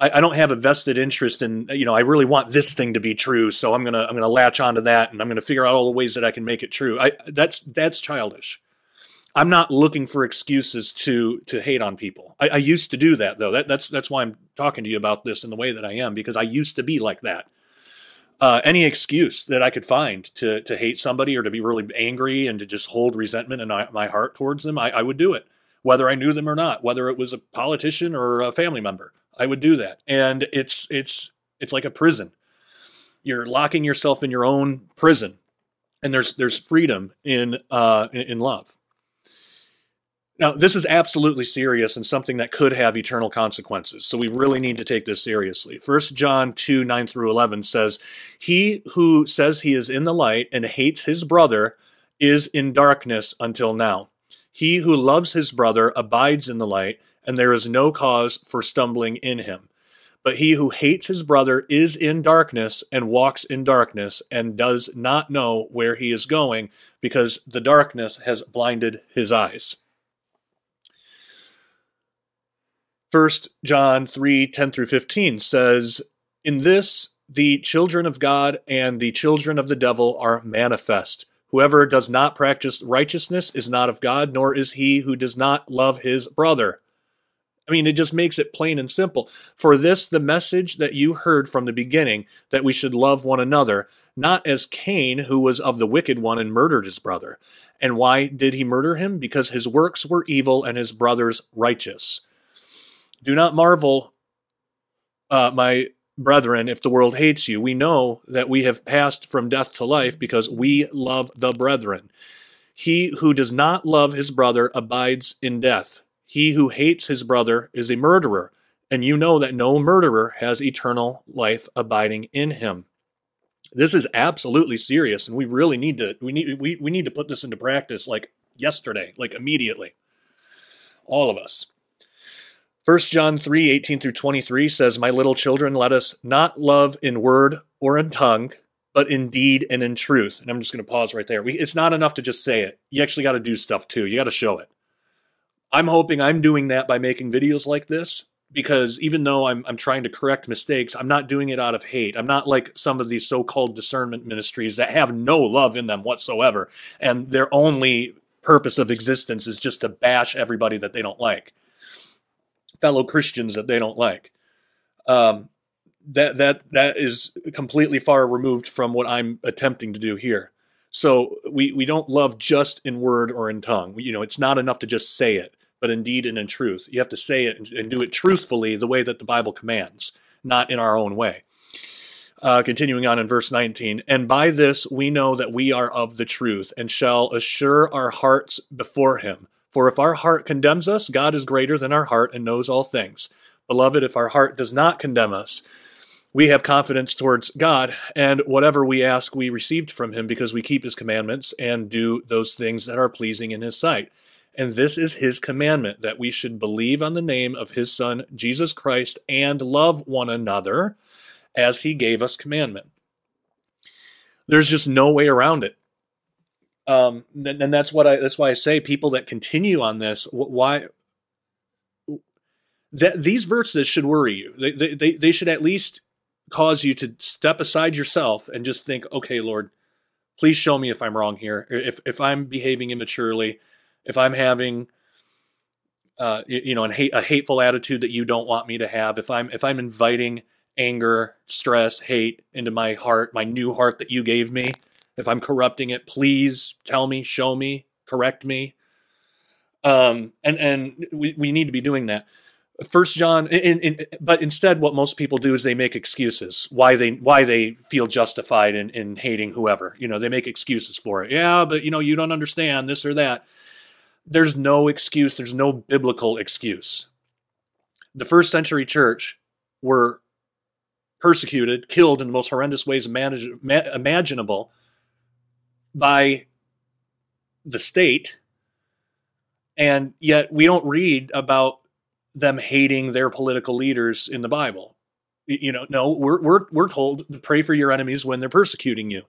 I, I don't have a vested interest in you know I really want this thing to be true, so I'm gonna I'm gonna latch onto that and I'm gonna figure out all the ways that I can make it true. I that's that's childish. I'm not looking for excuses to to hate on people. I, I, used to do that though. That, that's that's why I'm talking to you about this in the way that I am because I used to be like that. Uh, any excuse that I could find to to hate somebody or to be really angry and to just hold resentment in my, my heart towards them, I, I would do it, whether I knew them or not, whether it was a politician or a family member. I would do that, and it's it's it's like a prison. You're locking yourself in your own prison, and there's there's freedom in uh, in, in love now, this is absolutely serious and something that could have eternal consequences. So we really need to take this seriously. First John 2 9 through 11 says, He who says he is in the light and hates his brother is in darkness until now. He who loves his brother abides in the light, and there is no cause for stumbling in him. But he who hates his brother is in darkness and walks in darkness and does not know where he is going because the darkness has blinded his eyes. First John 3 10 through 15 says, In this the children of God and the children of the devil are manifest. Whoever does not practice righteousness is not of God, nor is he who does not love his brother. I mean, it just makes it plain and simple. For this, the message that you heard from the beginning, that we should love one another, not as Cain, who was of the wicked one and murdered his brother. And why did he murder him? Because his works were evil and his brother's righteous. Do not marvel, uh, my brethren, if the world hates you. We know that we have passed from death to life because we love the brethren. He who does not love his brother abides in death. He who hates his brother is a murderer, and you know that no murderer has eternal life abiding in him. This is absolutely serious, and we really need to we need we, we need to put this into practice like yesterday, like immediately. All of us. 1 John 3, 18 through 23 says, My little children, let us not love in word or in tongue, but in deed and in truth. And I'm just going to pause right there. We, it's not enough to just say it. You actually got to do stuff too. You got to show it. I'm hoping I'm doing that by making videos like this because even though I'm, I'm trying to correct mistakes, I'm not doing it out of hate. I'm not like some of these so called discernment ministries that have no love in them whatsoever. And their only purpose of existence is just to bash everybody that they don't like, fellow Christians that they don't like. Um, that that that is completely far removed from what I'm attempting to do here. So we we don't love just in word or in tongue. You know, it's not enough to just say it but indeed and in truth. You have to say it and do it truthfully the way that the Bible commands, not in our own way. Uh, continuing on in verse 19, and by this we know that we are of the truth and shall assure our hearts before him. For if our heart condemns us, God is greater than our heart and knows all things. Beloved, if our heart does not condemn us, we have confidence towards God, and whatever we ask, we received from him because we keep his commandments and do those things that are pleasing in his sight. And this is his commandment that we should believe on the name of his Son, Jesus Christ, and love one another as he gave us commandment. There's just no way around it. Um, and, and that's what I, that's why I say people that continue on this, why, that these verses should worry you. They, they, they should at least cause you to step aside yourself and just think, okay, Lord, please show me if I'm wrong here. If, if I'm behaving immaturely, if I'm having uh, you know, hate, a hateful attitude that you don't want me to have, if I'm if I'm inviting anger, stress, hate into my heart, my new heart that you gave me, if I'm corrupting it, please tell me, show me, correct me. Um, and and we, we need to be doing that. First John, in, in, but instead, what most people do is they make excuses why they why they feel justified in, in hating whoever. You know, they make excuses for it. Yeah, but you know, you don't understand this or that there's no excuse, there's no biblical excuse. The first century church were persecuted, killed in the most horrendous ways imaginable by the state, and yet we don't read about them hating their political leaders in the Bible. You know, no, we're we're we're told to pray for your enemies when they're persecuting you,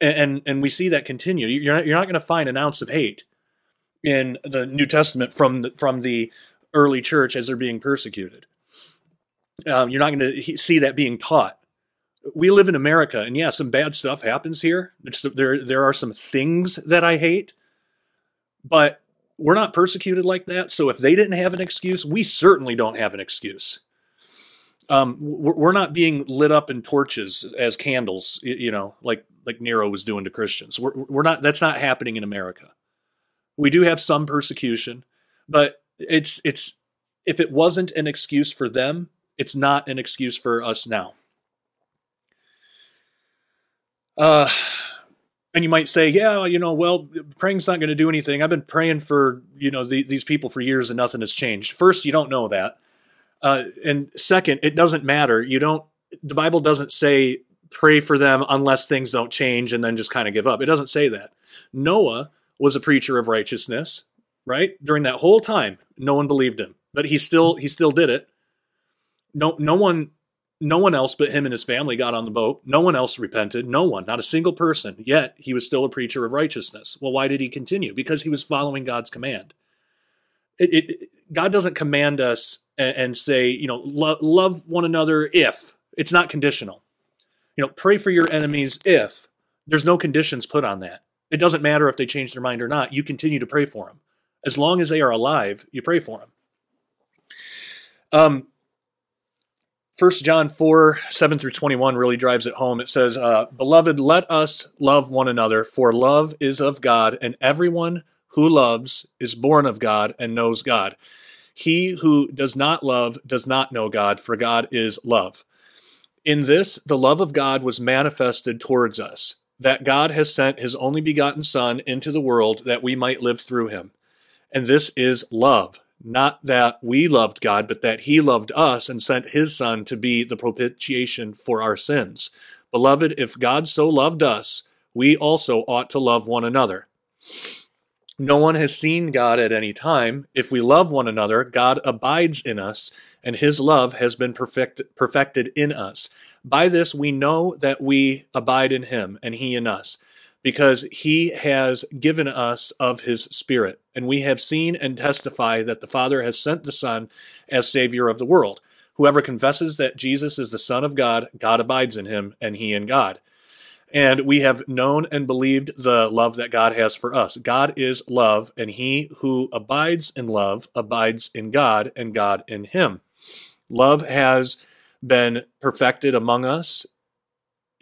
and and, and we see that continue. You're not, you're not going to find an ounce of hate in the New Testament from the, from the early church as they're being persecuted. Um, you're not going to see that being taught. We live in America, and yeah, some bad stuff happens here. It's, there, there are some things that I hate, but we're not persecuted like that. So if they didn't have an excuse, we certainly don't have an excuse. Um, we're not being lit up in torches as candles, you know, like like Nero was doing to Christians. We're, we're not. That's not happening in America. We do have some persecution, but it's it's if it wasn't an excuse for them, it's not an excuse for us now. Uh, and you might say, yeah, you know, well, praying's not going to do anything. I've been praying for you know the, these people for years and nothing has changed. First, you don't know that, uh, and second, it doesn't matter. You don't. The Bible doesn't say pray for them unless things don't change and then just kind of give up. It doesn't say that. Noah was a preacher of righteousness, right? During that whole time, no one believed him, but he still he still did it. No no one no one else but him and his family got on the boat. No one else repented. No one, not a single person. Yet he was still a preacher of righteousness. Well, why did he continue? Because he was following God's command. It, it, God doesn't command us and, and say, you know, lo- love one another if it's not conditional. You know, pray for your enemies if there's no conditions put on that. It doesn't matter if they change their mind or not. You continue to pray for them. As long as they are alive, you pray for them. Um, 1 John 4, 7 through 21 really drives it home. It says, uh, Beloved, let us love one another, for love is of God, and everyone who loves is born of God and knows God. He who does not love does not know God, for God is love. In this, the love of God was manifested towards us, that God has sent his only begotten Son into the world that we might live through him. And this is love not that we loved God, but that he loved us and sent his Son to be the propitiation for our sins. Beloved, if God so loved us, we also ought to love one another. No one has seen God at any time. If we love one another, God abides in us, and his love has been perfect, perfected in us. By this we know that we abide in him, and he in us because he has given us of his Spirit. And we have seen and testify that the Father has sent the Son as Savior of the world. Whoever confesses that Jesus is the Son of God, God abides in him, and he in God. And we have known and believed the love that God has for us. God is love, and he who abides in love abides in God, and God in him. Love has been perfected among us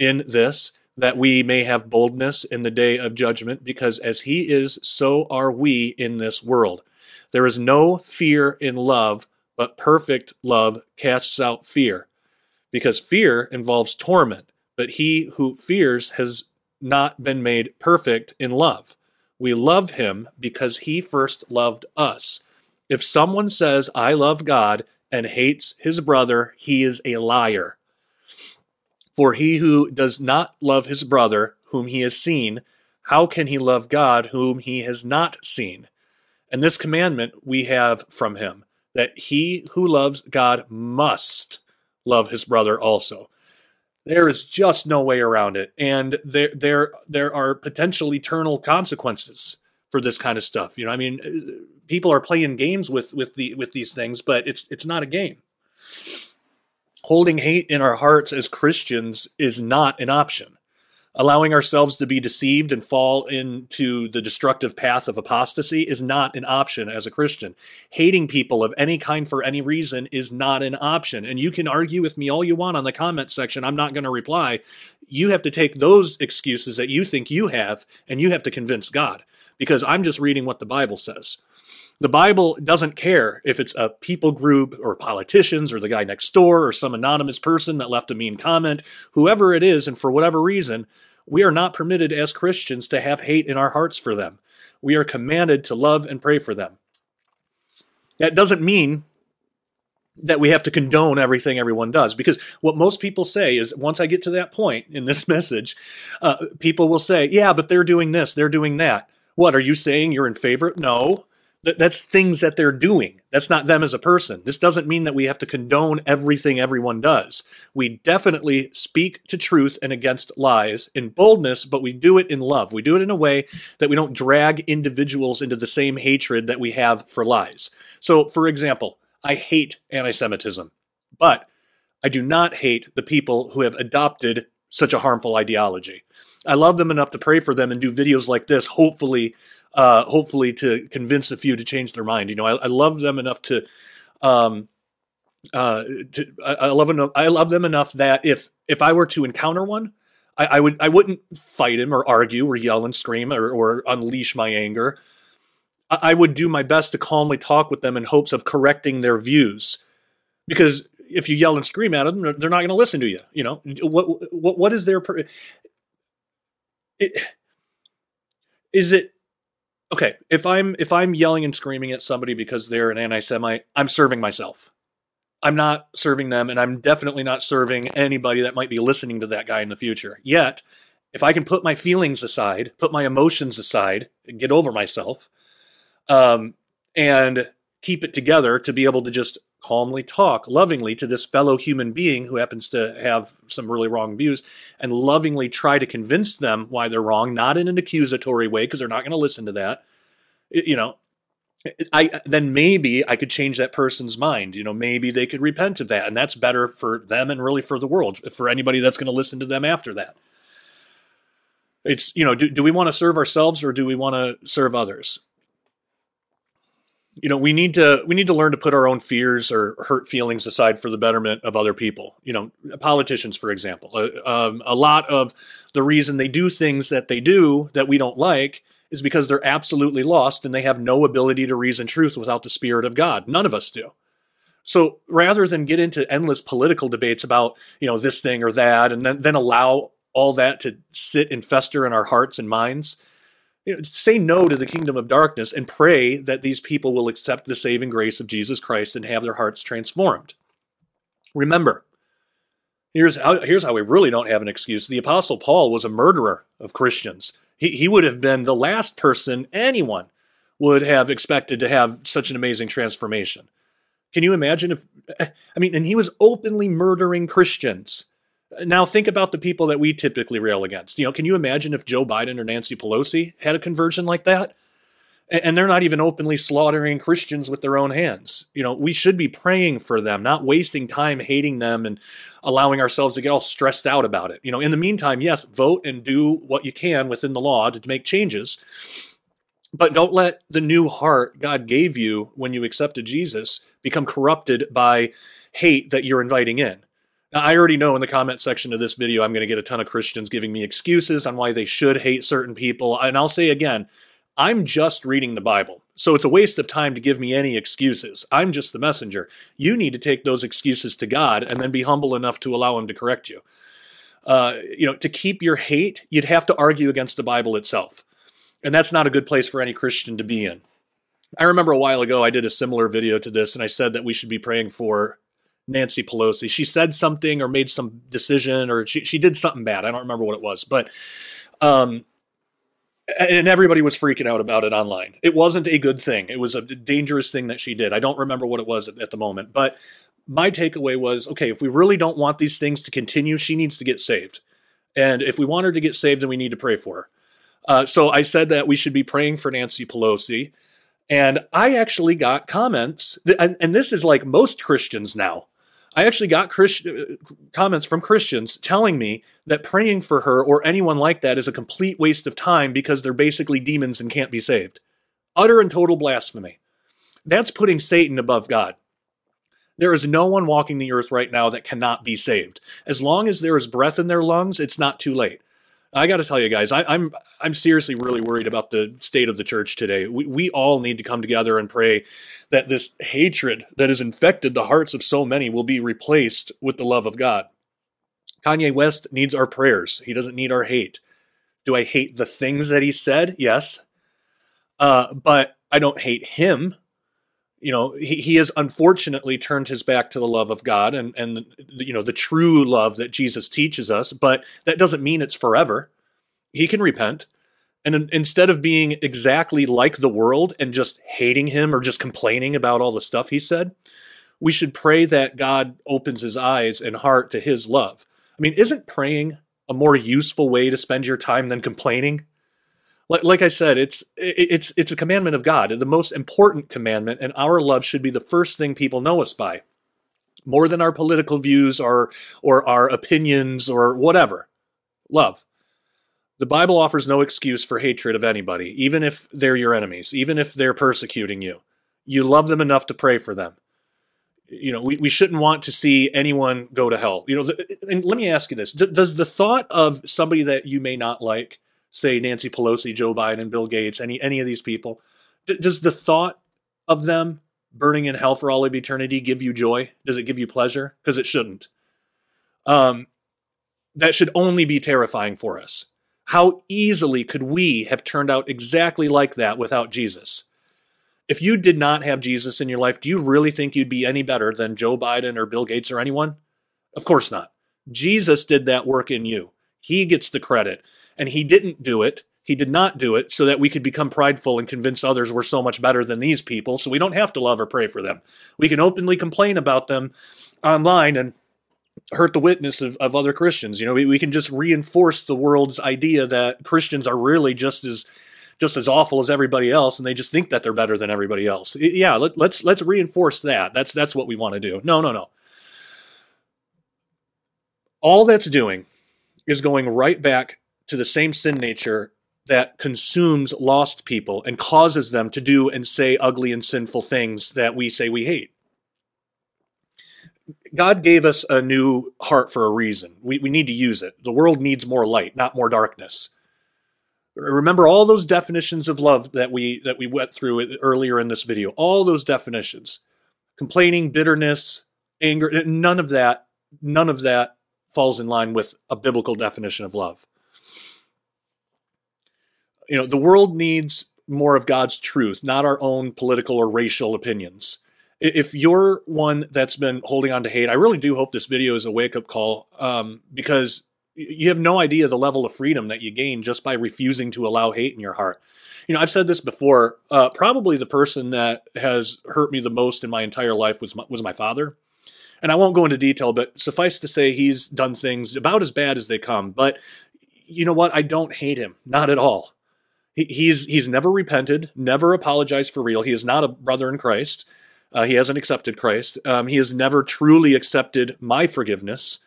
in this that we may have boldness in the day of judgment, because as he is, so are we in this world. There is no fear in love, but perfect love casts out fear, because fear involves torment, but he who fears has not been made perfect in love. We love him because he first loved us. If someone says, I love God, and hates his brother, he is a liar. For he who does not love his brother, whom he has seen, how can he love God, whom he has not seen? And this commandment we have from him, that he who loves God must love his brother also. There is just no way around it, and there there there are potential eternal consequences for this kind of stuff. You know, I mean, people are playing games with with the with these things, but it's it's not a game holding hate in our hearts as Christians is not an option. Allowing ourselves to be deceived and fall into the destructive path of apostasy is not an option as a Christian. Hating people of any kind for any reason is not an option. And you can argue with me all you want on the comment section. I'm not going to reply. You have to take those excuses that you think you have and you have to convince God because I'm just reading what the Bible says. The Bible doesn't care if it's a people group or politicians or the guy next door or some anonymous person that left a mean comment, whoever it is, and for whatever reason, we are not permitted as Christians to have hate in our hearts for them. We are commanded to love and pray for them. That doesn't mean that we have to condone everything everyone does because what most people say is once i get to that point in this [laughs] message uh, people will say yeah but they're doing this they're doing that what are you saying you're in favor no that's things that they're doing. That's not them as a person. This doesn't mean that we have to condone everything everyone does. We definitely speak to truth and against lies in boldness, but we do it in love. We do it in a way that we don't drag individuals into the same hatred that we have for lies. So, for example, I hate anti Semitism, but I do not hate the people who have adopted such a harmful ideology. I love them enough to pray for them and do videos like this, hopefully uh, hopefully to convince a few to change their mind. You know, I, I love them enough to, um, uh, to, I, I love enough, I love them enough that if if I were to encounter one, I, I would I wouldn't fight him or argue or yell and scream or, or unleash my anger. I, I would do my best to calmly talk with them in hopes of correcting their views, because if you yell and scream at them, they're not going to listen to you. You know what? What? What is their? Per- it, is it okay, if I'm if I'm yelling and screaming at somebody because they're an anti-Semite, I'm serving myself. I'm not serving them, and I'm definitely not serving anybody that might be listening to that guy in the future. Yet, if I can put my feelings aside, put my emotions aside, get over myself, um, and keep it together to be able to just calmly talk lovingly to this fellow human being who happens to have some really wrong views and lovingly try to convince them why they're wrong, not in an accusatory way, because they're not going to listen to that. You know, I then maybe I could change that person's mind. You know, maybe they could repent of that, and that's better for them and really for the world, for anybody that's going to listen to them after that. It's you know, do, do we want to serve ourselves or do we want to serve others? You know we need to we need to learn to put our own fears or hurt feelings aside for the betterment of other people. You know politicians for example uh, um, a lot of the reason they do things that they do that we don't like is because they're absolutely lost and they have no ability to reason truth without the spirit of god. None of us do. So rather than get into endless political debates about you know this thing or that and then, then allow all that to sit and fester in our hearts and minds you know, say no to the kingdom of darkness and pray that these people will accept the saving grace of Jesus Christ and have their hearts transformed. Remember, here's how, here's how we really don't have an excuse. The Apostle Paul was a murderer of Christians. He, he would have been the last person anyone would have expected to have such an amazing transformation. Can you imagine if, I mean, and he was openly murdering Christians. Now think about the people that we typically rail against. You know, can you imagine if Joe Biden or Nancy Pelosi had a conversion like that? And they're not even openly slaughtering Christians with their own hands. You know, we should be praying for them, not wasting time hating them and allowing ourselves to get all stressed out about it. You know, in the meantime, yes, vote and do what you can within the law to make changes. But don't let the new heart God gave you when you accepted Jesus become corrupted by hate that you're inviting in. I already know in the comment section of this video, I'm going to get a ton of Christians giving me excuses on why they should hate certain people. And I'll say again, I'm just reading the Bible. So it's a waste of time to give me any excuses. I'm just the messenger. You need to take those excuses to God and then be humble enough to allow Him to correct you. Uh, you know, to keep your hate, you'd have to argue against the Bible itself. And that's not a good place for any Christian to be in. I remember a while ago I did a similar video to this, and I said that we should be praying for Nancy Pelosi. She said something or made some decision or she, she did something bad. I don't remember what it was, but, um, and everybody was freaking out about it online. It wasn't a good thing. It was a dangerous thing that she did. I don't remember what it was at, at the moment, but my takeaway was okay, if we really don't want these things to continue, she needs to get saved. And if we want her to get saved, then we need to pray for her. Uh, so I said that we should be praying for Nancy Pelosi. And I actually got comments, and, and this is like most Christians now. I actually got Christ- uh, comments from Christians telling me that praying for her or anyone like that is a complete waste of time because they're basically demons and can't be saved. Utter and total blasphemy. That's putting Satan above God. There is no one walking the earth right now that cannot be saved. As long as there is breath in their lungs, it's not too late. I got to tell you guys, I, am I'm, I'm seriously really worried about the state of the church today. We we all need to come together and pray that this hatred that has infected the hearts of so many will be replaced with the love of God. Kanye West needs our prayers. He doesn't need our hate. Do I hate the things that he said? Yes. Uh, but I don't hate him. You know, he, he has unfortunately turned his back to the love of God and, and, you know, the true love that Jesus teaches us, but that doesn't mean it's forever. He can repent. And instead of being exactly like the world and just hating him or just complaining about all the stuff he said, we should pray that God opens his eyes and heart to his love. I mean, isn't praying a more useful way to spend your time than complaining? Like, like I said, it's it's it's a commandment of God, the most important commandment, and our love should be the first thing people know us by, more than our political views or or our opinions or whatever. Love. The Bible offers no excuse for hatred of anybody, even if they're your enemies, even if they're persecuting you. You love them enough to pray for them. You know, we, we shouldn't want to see anyone go to hell. You know, the, and let me ask you this Does the thought of somebody that you may not like, say Nancy Pelosi, Joe Biden, Bill Gates, any, any of these people, does the thought of them burning in hell for all of eternity give you joy? Does it give you pleasure? Because it shouldn't. Um, that should only be terrifying for us. How easily could we have turned out exactly like that without Jesus? If you did not have Jesus in your life, do you really think you'd be any better than Joe Biden or Bill Gates or anyone? Of course not. Jesus did that work in you. He gets the credit. And he didn't do it. He did not do it so that we could become prideful and convince others we're so much better than these people, so we don't have to love or pray for them. We can openly complain about them online and hurt the witness of, of other Christians. You know, we, we can just reinforce the world's idea that Christians are really just as just as awful as everybody else, and they just think that they're better than everybody else. Yeah, let, let's let's reinforce that. That's that's what we want to do. No, no, no. All that's doing is going right back to the same sin nature that consumes lost people and causes them to do and say ugly and sinful things that we say we hate. God gave us a new heart for a reason. We, we need to use it. The world needs more light, not more darkness. Remember all those definitions of love that we that we went through earlier in this video. All those definitions. Complaining, bitterness, anger, none of that none of that falls in line with a biblical definition of love. You know, the world needs more of God's truth, not our own political or racial opinions. If you're one that's been holding on to hate, I really do hope this video is a wake up call um, because you have no idea the level of freedom that you gain just by refusing to allow hate in your heart. You know, I've said this before. Uh, probably the person that has hurt me the most in my entire life was my, was my father. And I won't go into detail, but suffice to say, he's done things about as bad as they come. But you know what? I don't hate him, not at all. He, he's he's never repented, never apologized for real. He is not a brother in Christ. Uh, he hasn't accepted Christ. Um, he has never truly accepted my forgiveness.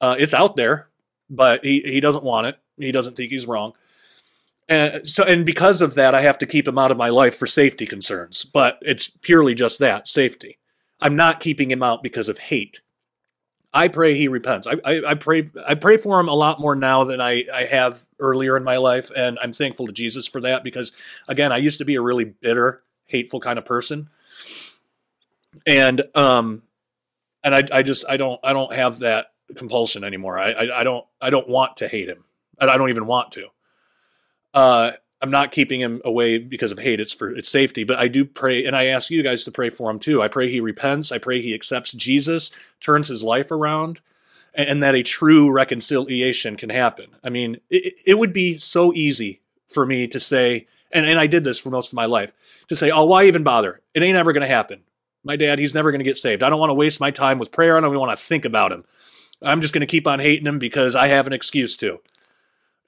Uh, it's out there but he, he doesn't want it. He doesn't think he's wrong. And so, and because of that, I have to keep him out of my life for safety concerns. But it's purely just that safety. I'm not keeping him out because of hate. I pray he repents. I, I, I, pray I pray for him a lot more now than I, I have earlier in my life, and I'm thankful to Jesus for that because again, I used to be a really bitter, hateful kind of person, and um, and I I just I don't I don't have that compulsion anymore. I, I, I don't I don't want to hate him. I, I don't even want to. Uh, I'm not keeping him away because of hate. It's for its safety. But I do pray, and I ask you guys to pray for him too. I pray he repents. I pray he accepts Jesus, turns his life around, and, and that a true reconciliation can happen. I mean, it, it would be so easy for me to say, and, and I did this for most of my life, to say, oh, why even bother? It ain't ever going to happen. My dad, he's never going to get saved. I don't want to waste my time with prayer. I don't want to think about him. I'm just going to keep on hating him because I have an excuse to.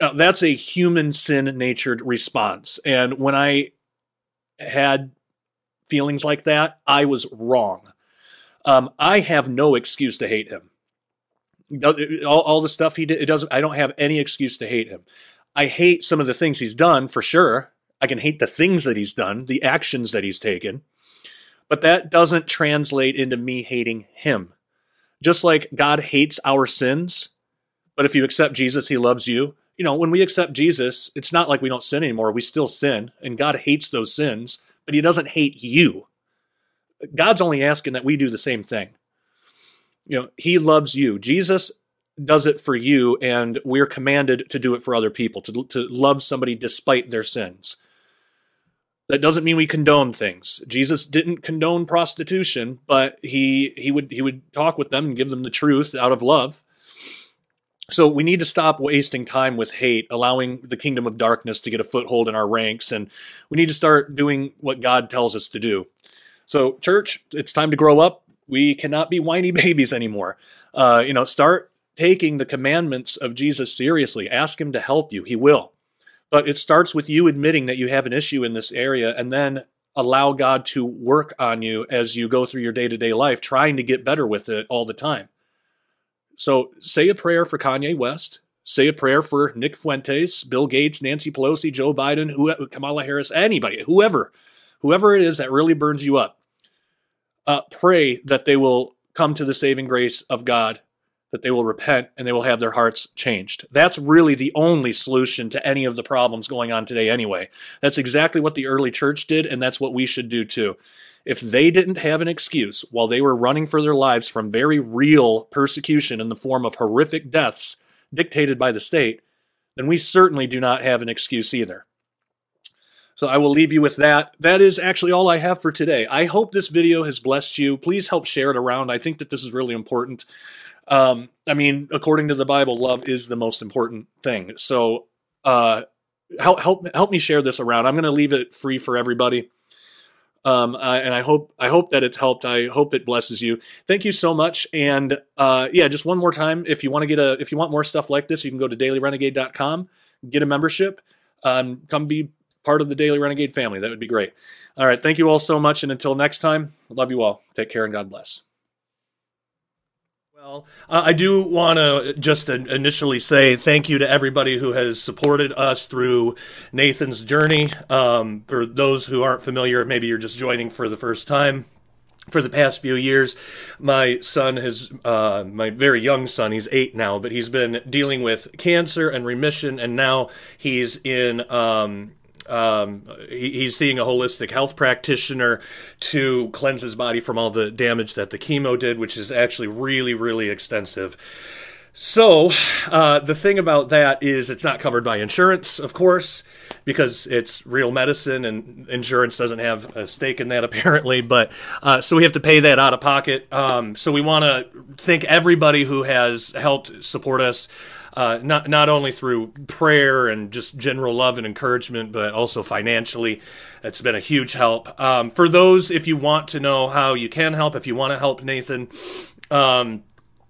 Now, that's a human sin natured response. And when I had feelings like that, I was wrong. Um, I have no excuse to hate him. All, all the stuff he did, it doesn't, I don't have any excuse to hate him. I hate some of the things he's done for sure. I can hate the things that he's done, the actions that he's taken, but that doesn't translate into me hating him. Just like God hates our sins, but if you accept Jesus, he loves you. You know, when we accept Jesus, it's not like we don't sin anymore. We still sin, and God hates those sins, but he doesn't hate you. God's only asking that we do the same thing. You know, he loves you. Jesus does it for you, and we're commanded to do it for other people, to, to love somebody despite their sins. That doesn't mean we condone things. Jesus didn't condone prostitution, but he he would he would talk with them and give them the truth out of love. So we need to stop wasting time with hate, allowing the kingdom of darkness to get a foothold in our ranks, and we need to start doing what God tells us to do. So, church, it's time to grow up. We cannot be whiny [laughs] babies anymore. Uh, you know, start taking the commandments of Jesus seriously. Ask Him to help you. He will. But it starts with you admitting that you have an issue in this area and then allow God to work on you as you go through your day to day life, trying to get better with it all the time. So say a prayer for Kanye West. Say a prayer for Nick Fuentes, Bill Gates, Nancy Pelosi, Joe Biden, who, Kamala Harris, anybody, whoever, whoever it is that really burns you up. Uh, pray that they will come to the saving grace of God that they will repent and they will have their hearts changed. That's really the only solution to any of the problems going on today, anyway. That's exactly what the early church did, and that's what we should do too. If they didn't have an excuse while they were running for their lives from very real persecution in the form of horrific deaths dictated by the state, then we certainly do not have an excuse either. So I will leave you with that. That is actually all I have for today. I hope this video has blessed you. Please help share it around. I think that this is really important. Um, I mean, according to the Bible, love is the most important thing. So, uh, help help help me share this around. I'm going to leave it free for everybody. Um, uh, and I hope I hope that it's helped. I hope it blesses you. Thank you so much. And uh, yeah, just one more time, if you want to get a if you want more stuff like this, you can go to dailyrenegade.com, get a membership, um, come be part of the Daily Renegade family. That would be great. All right, thank you all so much, and until next time, love you all. Take care and God bless. Well, uh, I do want to just initially say thank you to everybody who has supported us through Nathan's journey. Um, for those who aren't familiar, maybe you're just joining for the first time for the past few years, my son has, uh, my very young son, he's eight now, but he's been dealing with cancer and remission, and now he's in, um, um, he, he's seeing a holistic health practitioner to cleanse his body from all the damage that the chemo did, which is actually really, really extensive. So, uh, the thing about that is it's not covered by insurance, of course, because it's real medicine and insurance doesn't have a stake in that [laughs] apparently. But uh, so we have to pay that out of pocket. Um, so we want to thank everybody who has helped support us. Uh, not not only through prayer and just general love and encouragement, but also financially. It's been a huge help. Um, for those, if you want to know how you can help, if you want to help Nathan, um,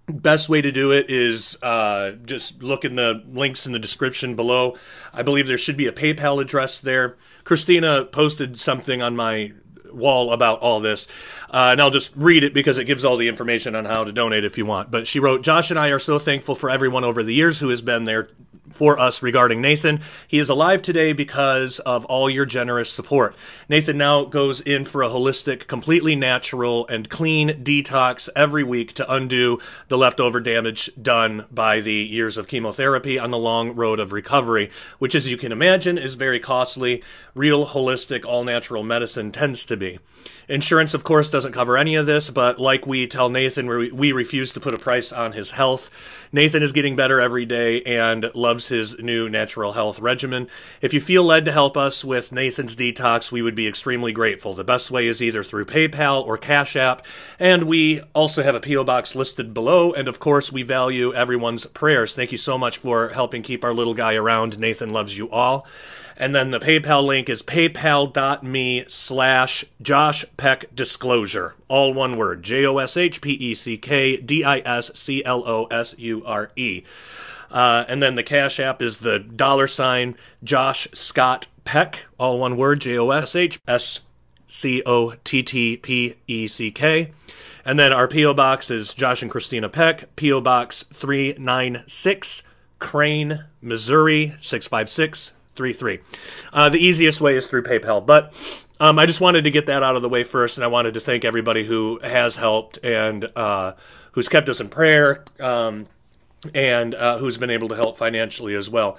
best way to do it is uh, just look in the links in the description below. I believe there should be a PayPal address there. Christina posted something on my wall about all this, uh, and I'll just read it because it gives all the information on how to donate if you want. But she wrote, Josh and I are so thankful for everyone over the years who has been there for us regarding Nathan. He is alive today because of all your generous support. Nathan now goes in for a holistic, completely natural, and clean detox every week to undo the leftover damage done by the years of chemotherapy on the long road of recovery, which, as you can imagine, is very costly. Real holistic, all natural medicine tends to be. Insurance, of course, doesn't cover any of this, but like we tell Nathan, we, refuse to put a price on his health. Nathan is getting better every day and loves his new natural health regimen. If you feel led to help us with Nathan's detox, we would be extremely grateful. The best way is either through PayPal or Cash App, and we also have a P.O. box listed below. And of course, we value everyone's prayers. Thank you so much for helping keep our little guy around. Nathan loves you all. And then the PayPal link is paypal.me slash Josh Peck Disclosure. All one word. J O S H P E C K D I S C L O S U R E. Uh, and then the Cash App is the dollar sign Josh Scott Peck. All one word. J O S H S C O T T P E C K. And then our P.O. Box is Josh and Christina Peck, P.O. Box 396, Crane, Missouri 656 three three. Uh, the easiest way is through PayPal, but um, I just wanted to get that out of the way first, and I wanted to thank everybody who has helped and uh, who's kept us in prayer um, and uh, who's been able to help financially as well.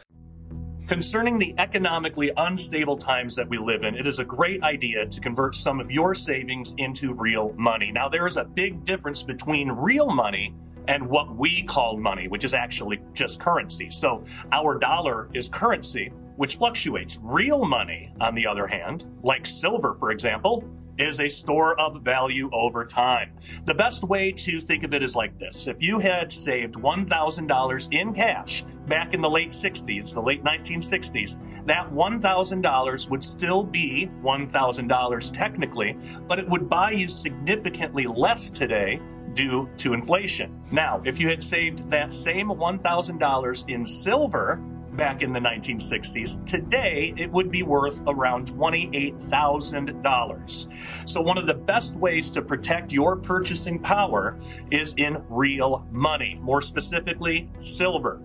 Concerning the economically unstable times that we live in, it is a great idea to convert some of your savings into real money. Now, there is a big difference between real money and what we call money, which is actually just currency. So, our dollar is currency which fluctuates. Real money, on the other hand, like silver, for example, is a store of value over time. The best way to think of it is like this. If you had saved $1,000 in cash back in the late 60s, the late 1960s, that $1,000 would still be $1,000 technically, but it would buy you significantly less today due to inflation. Now, if you had saved that same $1,000 in silver, back in the 1960s. Today, it would be worth around $28,000. So, one of the best ways to protect your purchasing power is in real money, more specifically, silver.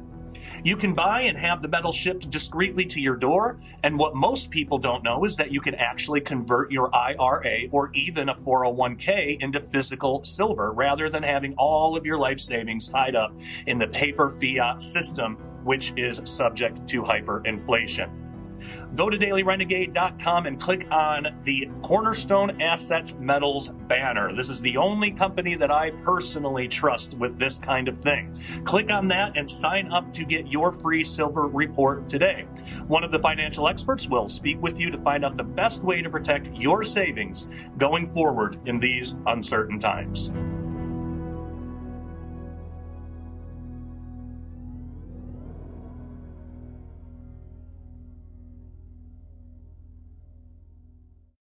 You can buy and have the metal shipped discreetly to your door. And what most people don't know is that you can actually convert your IRA or even a 401k into physical silver rather than having all of your life savings tied up in the paper fiat system, which is subject to hyperinflation. Go to dailyrenegade.com and click on the Cornerstone Assets Metals banner. This is the only company that I personally trust with this kind of thing. Click on that and sign up to get your free silver report today. One of the financial experts will speak with you to find out the best way to protect your savings going forward in these uncertain times.